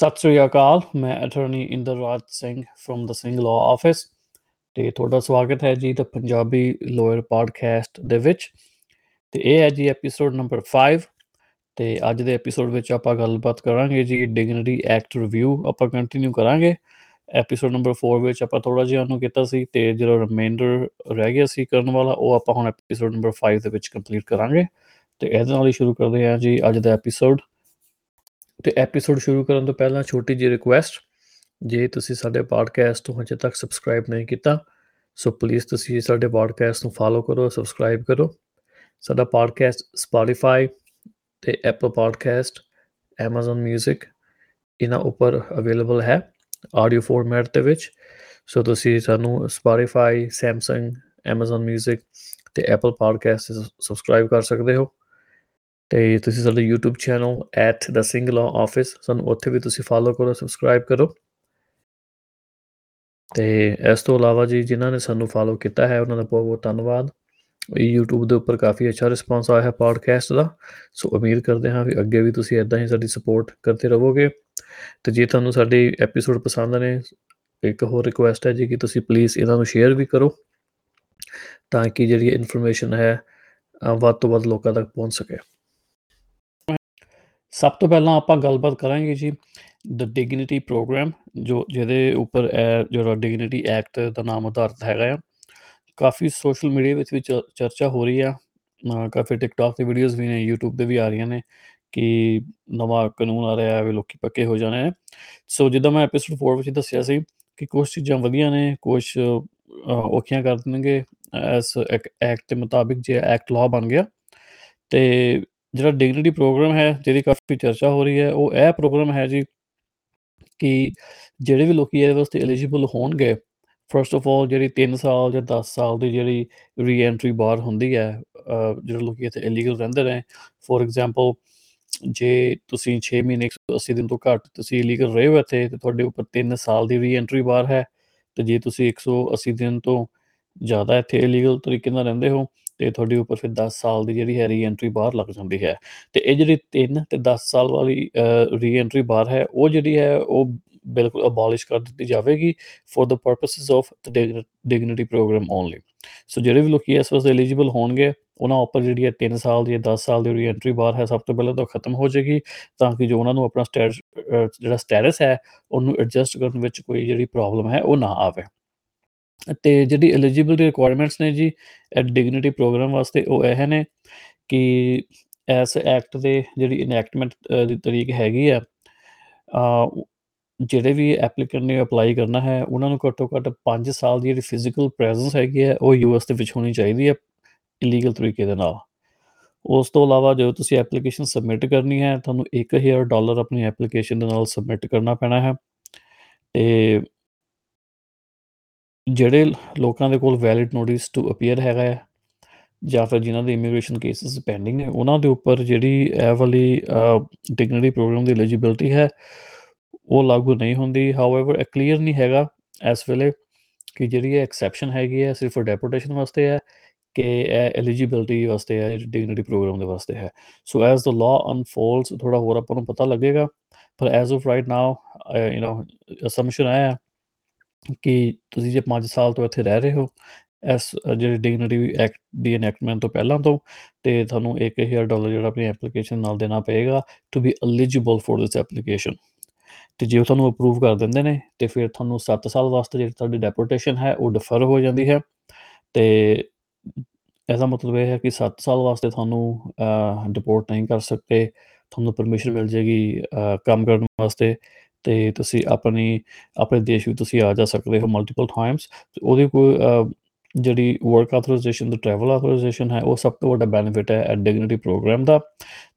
ਸਤਿ ਸ੍ਰੀ ਅਕਾਲ, ਮੈਂ attorney Inderraj Singh from the Singh law office ਤੇ ਤੁਹਾਡਾ ਸਵਾਗਤ ਹੈ ਜੀ ਦਾ ਪੰਜਾਬੀ ਲਾਇਰ ਪੋਡਕਾਸਟ ਦੇ ਵਿੱਚ ਤੇ ਇਹ ਹੈ ਜੀ ਐਪੀਸੋਡ ਨੰਬਰ 5 ਤੇ ਅੱਜ ਦੇ ਐਪੀਸੋਡ ਵਿੱਚ ਆਪਾਂ ਗੱਲਬਾਤ ਕਰਾਂਗੇ ਜੀ ਡਿਗਨਿਟੀ ਐਕਟ ਰਿਵਿਊ ਆਪਾਂ ਕੰਟੀਨਿਊ ਕਰਾਂਗੇ। ਐਪੀਸੋਡ ਨੰਬਰ 4 ਵਿੱਚ ਆਪਾਂ ਥੋੜਾ ਜਿਹਾ ਉਹਨੂੰ ਕੀਤਾ ਸੀ ਤੇ ਜਿਹੜਾ ਰਿਮਾਈਂਡਰ ਰਹਿ ਗਿਆ ਸੀ ਕਰਨ ਵਾਲਾ, ਉਹ ਆਪਾਂ ਹੁਣ ਐਪੀਸੋਡ ਨੰਬਰ 5 ਦੇ ਵਿੱਚ ਕੰਪਲੀਟ ਕਰਾਂਗੇ ਤੇ ਇਹਦੇ ਨਾਲ ਹੀ ਸ਼ੁਰੂ ਕਰਦੇ ਹਾਂ ਜੀ ਅੱਜ ਦਾ ਐਪੀਸੋਡ ਤੇ ਐਪੀਸੋਡ ਸ਼ੁਰੂ ਕਰਨ ਤੋਂ ਪਹਿਲਾਂ ਛੋਟੀ ਜਿਹੀ ਰਿਕੁਐਸਟ ਜੇ ਤੁਸੀਂ ਸਾਡੇ ਪੋਡਕਾਸਟ ਨੂੰ ਹਜੇ ਤੱਕ ਸਬਸਕ੍ਰਾਈਬ ਨਹੀਂ ਕੀਤਾ ਸੋ ਪਲੀਜ਼ ਤੁਸੀਂ ਸਾਡੇ ਪੋਡਕਾਸਟ ਨੂੰ ਫਾਲੋ ਕਰੋ ਸਬਸਕ੍ਰਾਈਬ ਕਰੋ। ਸਾਡਾ ਪੋਡਕਾਸਟ ਸਪੋਟੀਫਾਈ ਤੇ ਐਪਲ ਪੋਡਕਾਸਟ Amazon Music, ਇਹਨਾਂ ਉੱਪਰ ਅਵੇਲੇਬਲ ਹੈ ਆਡੀਓ ਫਾਰਮੈਟ ਦੇ ਵਿੱਚ। ਸੋ ਤੁਸੀਂ ਸਾਨੂੰ Spotify, Samsung, Amazon Music ਤੇ Apple Podcast ਸਬਸਕ੍ਰਾਈਬ ਕਰ ਸਕਦੇ ਹੋ। ਤੇ ਤੁਸੀਂ ਸਾਡਾ YouTube ਚੈਨਲ @thesinglawoffice ਸਾਨੂੰ ਉੱਥੇ ਵੀ ਤੁਸੀਂ ਫਾਲੋ ਕਰੋ ਸਬਸਕ੍ਰਾਈਬ ਕਰੋ। ਤੇ ਇਸ ਤੋਂ ਇਲਾਵਾ ਜੀ, ਜਿਨ੍ਹਾਂ ਨੇ ਸਾਨੂੰ ਫਾਲੋ ਕੀਤਾ ਹੈ, ਉਹਨਾਂ ਦਾ ਬਹੁਤ ਬਹੁਤ ਧੰਨਵਾਦ। YouTube ਦੇ ਉੱਪਰ ਕਾਫੀ ਅੱਛਾ ਰਿਸਪਾਂਸ ਆਇਆ ਹੈ ਪੋਡਕਾਸਟ ਦਾ। ਸੋ ਉਮੀਦ ਕਰਦੇ ਹਾਂ ਵੀ ਅੱਗੇ ਵੀ ਤੁਸੀਂ ਇਦਾਂ ਹੀ ਸਾਡੀ ਸਪੋਰਟ ਕਰਦੇ ਰਹੋਗੇ। ਤੇ ਜੇ ਤੁਹਾਨੂੰ ਸਾਡੇ ਐਪੀਸੋਡ ਪਸੰਦ ਨੇ, ਇੱਕ ਹੋਰ ਰਿਕੁਐਸਟ ਹੈ ਜੀ ਕਿ ਤੁਸੀਂ ਪਲੀਜ਼ ਇਹਨਾਂ ਨੂੰ ਸ਼ੇਅਰ ਵੀ ਕਰੋ, ਤਾਂ ਕਿ ਜਿਹੜੀ ਇਨਫੋਰਮੇਸ਼ਨ ਹੈ ਵੱਧ ਤੋਂ ਵੱਧ ਲੋਕਾਂ ਤੱਕ ਪਹੁੰਚ ਸਕੇ। ਸਭ ਤੋਂ ਪਹਿਲਾਂ ਆਪਾਂ ਗੱਲਬਾਤ ਕਰਾਂਗੇ ਜੀ ਦ ਡਿਗਨਿਟੀ ਪ੍ਰੋਗਰਾਮ ਜੋ ਜਿਹਦੇ ਉੱਪਰ ਇਹ ਜਿਹੜਾ ਡਿਗਨਿਟੀ ਐਕਟ ਦਾ ਨਾਮ ਆਧਾਰਿਤ ਹੈਗਾ ਆ। ਕਾਫੀ ਸੋਸ਼ਲ ਮੀਡੀਆ ਵਿੱਚ ਵੀ ਚਰਚਾ ਹੋ ਰਹੀ ਆ। ਕਾਫੀ ਟਿਕਟੌਕ ਤੇ ਵੀਡੀਓਜ਼ ਵੀ ਨੇ, YouTube ਤੇ ਵੀ ਆ ਰਹੀਆਂ ਨੇ ਕਿ ਨਵਾਂ ਕਾਨੂੰਨ ਆ ਰਿਹਾ ਹੈ ਵੀ ਲੋਕੀ ਪੱਕੇ ਹੋ ਜਾਣੇ ਨੇ। ਸੋ ਜਿੱਦਾਂ ਮੈਂ ਐਪੀਸੋਡ 4 ਵਿੱਚ ਦੱਸਿਆ ਸੀ ਕਿ ਕੁਝ ਚੀਜ਼ਾਂ ਵਧੀਆ ਨੇ ਕੁਝ ਔਖੀਆਂ ਕਰ ਦੇਣਗੇ ਇਸ ਐਕਟ ਦੇ ਮੁਤਾਬਿਕ ਜੇ ਐਕਟ ਲਾਅ ਬਣ ਗਿਆ ਤੇ ਜਿਹੜਾ ਡਿਗਨਿਟੀ ਪ੍ਰੋਗਰਾਮ ਹੈ, ਜਿਹਦੀ ਕਾਫੀ ਚਰਚਾ ਹੋ ਰਹੀ ਹੈ, ਉਹ ਇਹ ਪ੍ਰੋਗਰਾਮ ਹੈ ਜੀ ਕਿ ਜਿਹੜੇ ਵੀ ਲੋਕੀ ਇਹਦੇ ਵਾਸਤੇ ਐਲੀਜੀਬਲ ਹੋਣਗੇ ਫਰਸਟ ਆਫ ਆਲ ਜਿਹੜੀ 3 ਸਾਲ ਜਾਂ 10 ਸਾਲ ਦੀ ਜਿਹੜੀ ਰੀਐਂਟਰੀ ਬਾਰ ਹੁੰਦੀ ਹੈ ਜਿਹੜੇ ਲੋਕੀ ਇੱਥੇ ਇਲੀਗਲ ਰਹਿੰਦੇ ਨੇ ਫੋਰ ਐਗਜ਼ਾਮਪਲ ਜੇ ਤੁਸੀਂ 6 ਮਹੀਨੇ 180 ਦਿਨ ਤੋਂ ਘੱਟ ਤੁਸੀਂ ਇਲੀਗਲ ਰਹੇ ਹੋ ਇੱਥੇ, ਤੇ ਤੁਹਾਡੇ ਉੱਪਰ 3 ਸਾਲ ਦੀ ਰੀਐਂਟਰੀ ਬਾਰ ਹੈ, ਤੇ ਜੇ ਤੁਸੀਂ 180 ਦਿਨ ਤੋਂ ਜ਼ਿਆਦਾ ਇੱਥੇ ਇਲੀਗਲ ਤਰੀਕੇ ਨਾਲ ਰਹਿੰਦੇ ਹੋ ਤੇ ਤੁਹਾਡੇ ਉੱਪਰ ਫਿਰ 10 ਸਾਲ ਦੀ ਜਿਹੜੀ ਹੈ ਰੀਐਂਟਰੀ ਬਾਰ ਲੱਗ ਜਾਂਦੀ ਹੈ। ਤੇ ਇਹ ਜਿਹੜੀ 3 ਤੇ 10 ਸਾਲ ਵਾਲੀ ਰੀਐਂਟਰੀ ਬਾਰ ਹੈ, ਉਹ ਜਿਹੜੀ ਹੈ, ਉਹ ਬਿਲਕੁਲ ਅਬੋਲਿਸ਼ ਕਰ ਦਿੱਤੀ ਜਾਵੇਗੀ for the purposes of the dignity program only so ਜਿਹੜੇ ਵੀ ਲੋਕੀ ਇਸ ਵਾਸਤੇ ਐਲੀਜੀਬਲ ਹੋਣਗੇ, ਉਹਨਾਂ ਉੱਪਰ ਜਿਹੜੀ ਹੈ 3 ਸਾਲ ਦੀ 10 ਸਾਲ ਦੀ ਰੀਐਂਟਰੀ ਬਾਰ ਹੈ, ਸਭ ਤੋਂ ਪਹਿਲਾਂ ਤਾਂ ਖਤਮ ਹੋ ਜਾਏਗੀ, ਤਾਂ ਕਿ ਜੋ ਉਹਨਾਂ ਨੂੰ ਆਪਣਾ ਸਟੇਟਸ ਜਿਹੜਾ ਸਟੇਟਸ ਹੈ, ਉਹਨੂੰ ਐਡਜਸਟ ਕਰਨ ਵਿੱਚ ਕੋਈ ਜਿਹੜੀ ਪ੍ਰੋਬਲਮ ਹੈ, ਉਹ ਨਾ ਆਵੇ। ਤੇ ਜਿਹੜੀ ਐਲੀਜੀਬਿਲਟੀ ਰਿਕੁਆਇਰਮੈਂਟਸ ਨੇ ਜੀ ਡਿਗਨਿਟੀ ਪ੍ਰੋਗਰਾਮ ਵਾਸਤੇ ਉਹ ਇਹ ਨੇ ਕਿ ਐਸ ਐਕਟ ਦੇ ਜਿਹੜੀ ਇਨੈਕਟਮੈਂਟ ਦੀ ਤਰੀਕ ਹੈਗੀ ਆ ਜਿਹੜੇ ਵੀ ਐਪਲੀਕੈਂਟ ਨੇ ਅਪਲਾਈ ਕਰਨਾ ਹੈ, ਉਹਨਾਂ ਨੂੰ ਘੱਟੋ ਘੱਟ 5 ਸਾਲ ਦੀ ਜਿਹੜੀ ਫਿਜ਼ੀਕਲ ਪ੍ਰੈਜ਼ੈਂਸ ਹੈਗੀ ਹੈ, ਉਹ ਯੂਐਸ ਦੇ ਵਿੱਚ ਹੋਣੀ ਚਾਹੀਦੀ ਹੈ ਇਲੀਗਲ ਤਰੀਕੇ ਦੇ ਨਾਲ। ਉਸ ਤੋਂ ਇਲਾਵਾ ਜਦੋਂ ਤੁਸੀਂ ਐਪਲੀਕੇਸ਼ਨ ਸਬਮਿਟ ਕਰਨੀ ਹੈ, ਤੁਹਾਨੂੰ 1000 ਡਾਲਰ ਆਪਣੀ ਐਪਲੀਕੇਸ਼ਨ ਦੇ ਨਾਲ ਸਬਮਿਟ ਕਰਨਾ ਪੈਣਾ ਹੈ। ਤੇ ਜਿਹੜੇ ਲੋਕਾਂ ਦੇ ਕੋਲ ਵੈਲਿਡ ਨੋਟਿਸ ਟੂ ਅਪੀਅਰ ਹੈਗਾ ਹੈ, ਜਾਂ ਫਿਰ ਜਿਨ੍ਹਾਂ ਦੇ ਇਮੀਗ੍ਰੇਸ਼ਨ ਕੇਸਸ ਪੈਂਡਿੰਗ ਨੇ, ਉਹਨਾਂ ਦੇ ਉੱਪਰ ਜਿਹੜੀ ਇਹ ਵਾਲੀ ਡਿਗਨਿਟੀ ਪ੍ਰੋਗਰਾਮ ਦੀ ਐਲੀਜੀਬਿਲਟੀ ਹੈ, ਉਹ ਲਾਗੂ ਨਹੀਂ ਹੁੰਦੀ। ਹਾਊਐਵਰ ਇਹ ਕਲੀਅਰ ਨਹੀਂ ਹੈਗਾ ਇਸ ਵੇਲੇ ਕਿ ਜਿਹੜੀ ਇਹ ਐਕਸੈਪਸ਼ਨ ਹੈਗੀ ਹੈ, ਸਿਰਫ ਡੈਪੋਟੇਸ਼ਨ ਵਾਸਤੇ ਹੈ ਕਿ ਇਹ ਐਲੀਜੀਬਿਲਟੀ ਵਾਸਤੇ ਹੈ ਡਿਗਨਿਟੀ ਪ੍ਰੋਗਰਾਮ ਦੇ ਵਾਸਤੇ ਹੈ। ਸੋ ਐਸ ਦ ਲਾਅ ਅਨਫੋਲਡਸ ਥੋੜਾ ਹੋਰ ਆਪਾਂ ਨੂੰ ਪਤਾ ਲੱਗੇਗਾ, ਪਰ as of right now you know assumption ਹੈ ਕਿ ਤੁਸੀਂ ਜੇ 5 ਸਾਲ ਤੋਂ ਇੱਥੇ ਰਹਿ ਰਹੇ ਹੋ, ਇਸ ਜਿਹੜੀ ਡਿਗਨਿਟੀ ਐਕਟ ਦੀ ਇਨੈਕਟਮੈਂਟ ਤੋਂ ਪਹਿਲਾਂ ਤੋਂ, ਤੇ ਤੁਹਾਨੂੰ 1000 ਡਾਲਰ ਜਿਹੜਾ ਆਪਣੀ ਐਪਲੀਕੇਸ਼ਨ ਨਾਲ ਦੇਣਾ ਪਏਗਾ to be eligible for this application ਤੇ ਜੇ ਉਹ ਤੁਹਾਨੂੰ ਅਪਰੂਵ ਕਰ ਦਿੰਦੇ ਨੇ, ਤੇ ਫਿਰ ਤੁਹਾਨੂੰ 7 ਸਾਲ ਵਾਸਤੇ ਜਿਹੜੀ ਤੁਹਾਡੀ ਡੈਪੋਟੇਸ਼ਨ ਹੈ, ਉਹ ਡਿਫਰ ਹੋ ਜਾਂਦੀ ਹੈ। ਤੇ ਇਹਦਾ ਮਤਲਬ ਇਹ ਹੈ ਕਿ 7 ਸਾਲ ਵਾਸਤੇ ਤੁਹਾਨੂੰ ਡਿਪੋਰਟ ਨਹੀਂ ਕਰ ਸਕਦੇ, ਤੁਹਾਨੂੰ ਪਰਮਿਸ਼ਨ ਮਿਲ ਜੇਗੀ ਕੰਮ ਕਰਨ ਵਾਸਤੇ। ਤੇ ਤੁਸੀਂ ਆਪਣੀ, ਆਪਣੇ ਦੇਸ਼ ਵਿੱਚ ਤੁਸੀਂ ਆ ਜਾ ਸਕਦੇ ਹੋ ਮਲਟੀਪਲ ਟਾਈਮਸ ਤੇ ਉਹਦੇ ਕੋਈ ਜਿਹੜੀ ਵਰਕ ਆਥੋਰਾਈਜੇਸ਼ਨ ਤੇ ਟਰੈਵਲ ਆਥੋਰਾਈਜੇਸ਼ਨ ਹੈ, ਉਹ ਸਭ ਤੋਂ ਵੱਡਾ ਬੈਨੀਫਿਟ ਹੈ ਐਟ ਡਿਗਨਿਟੀ ਪ੍ਰੋਗਰਾਮ ਦਾ।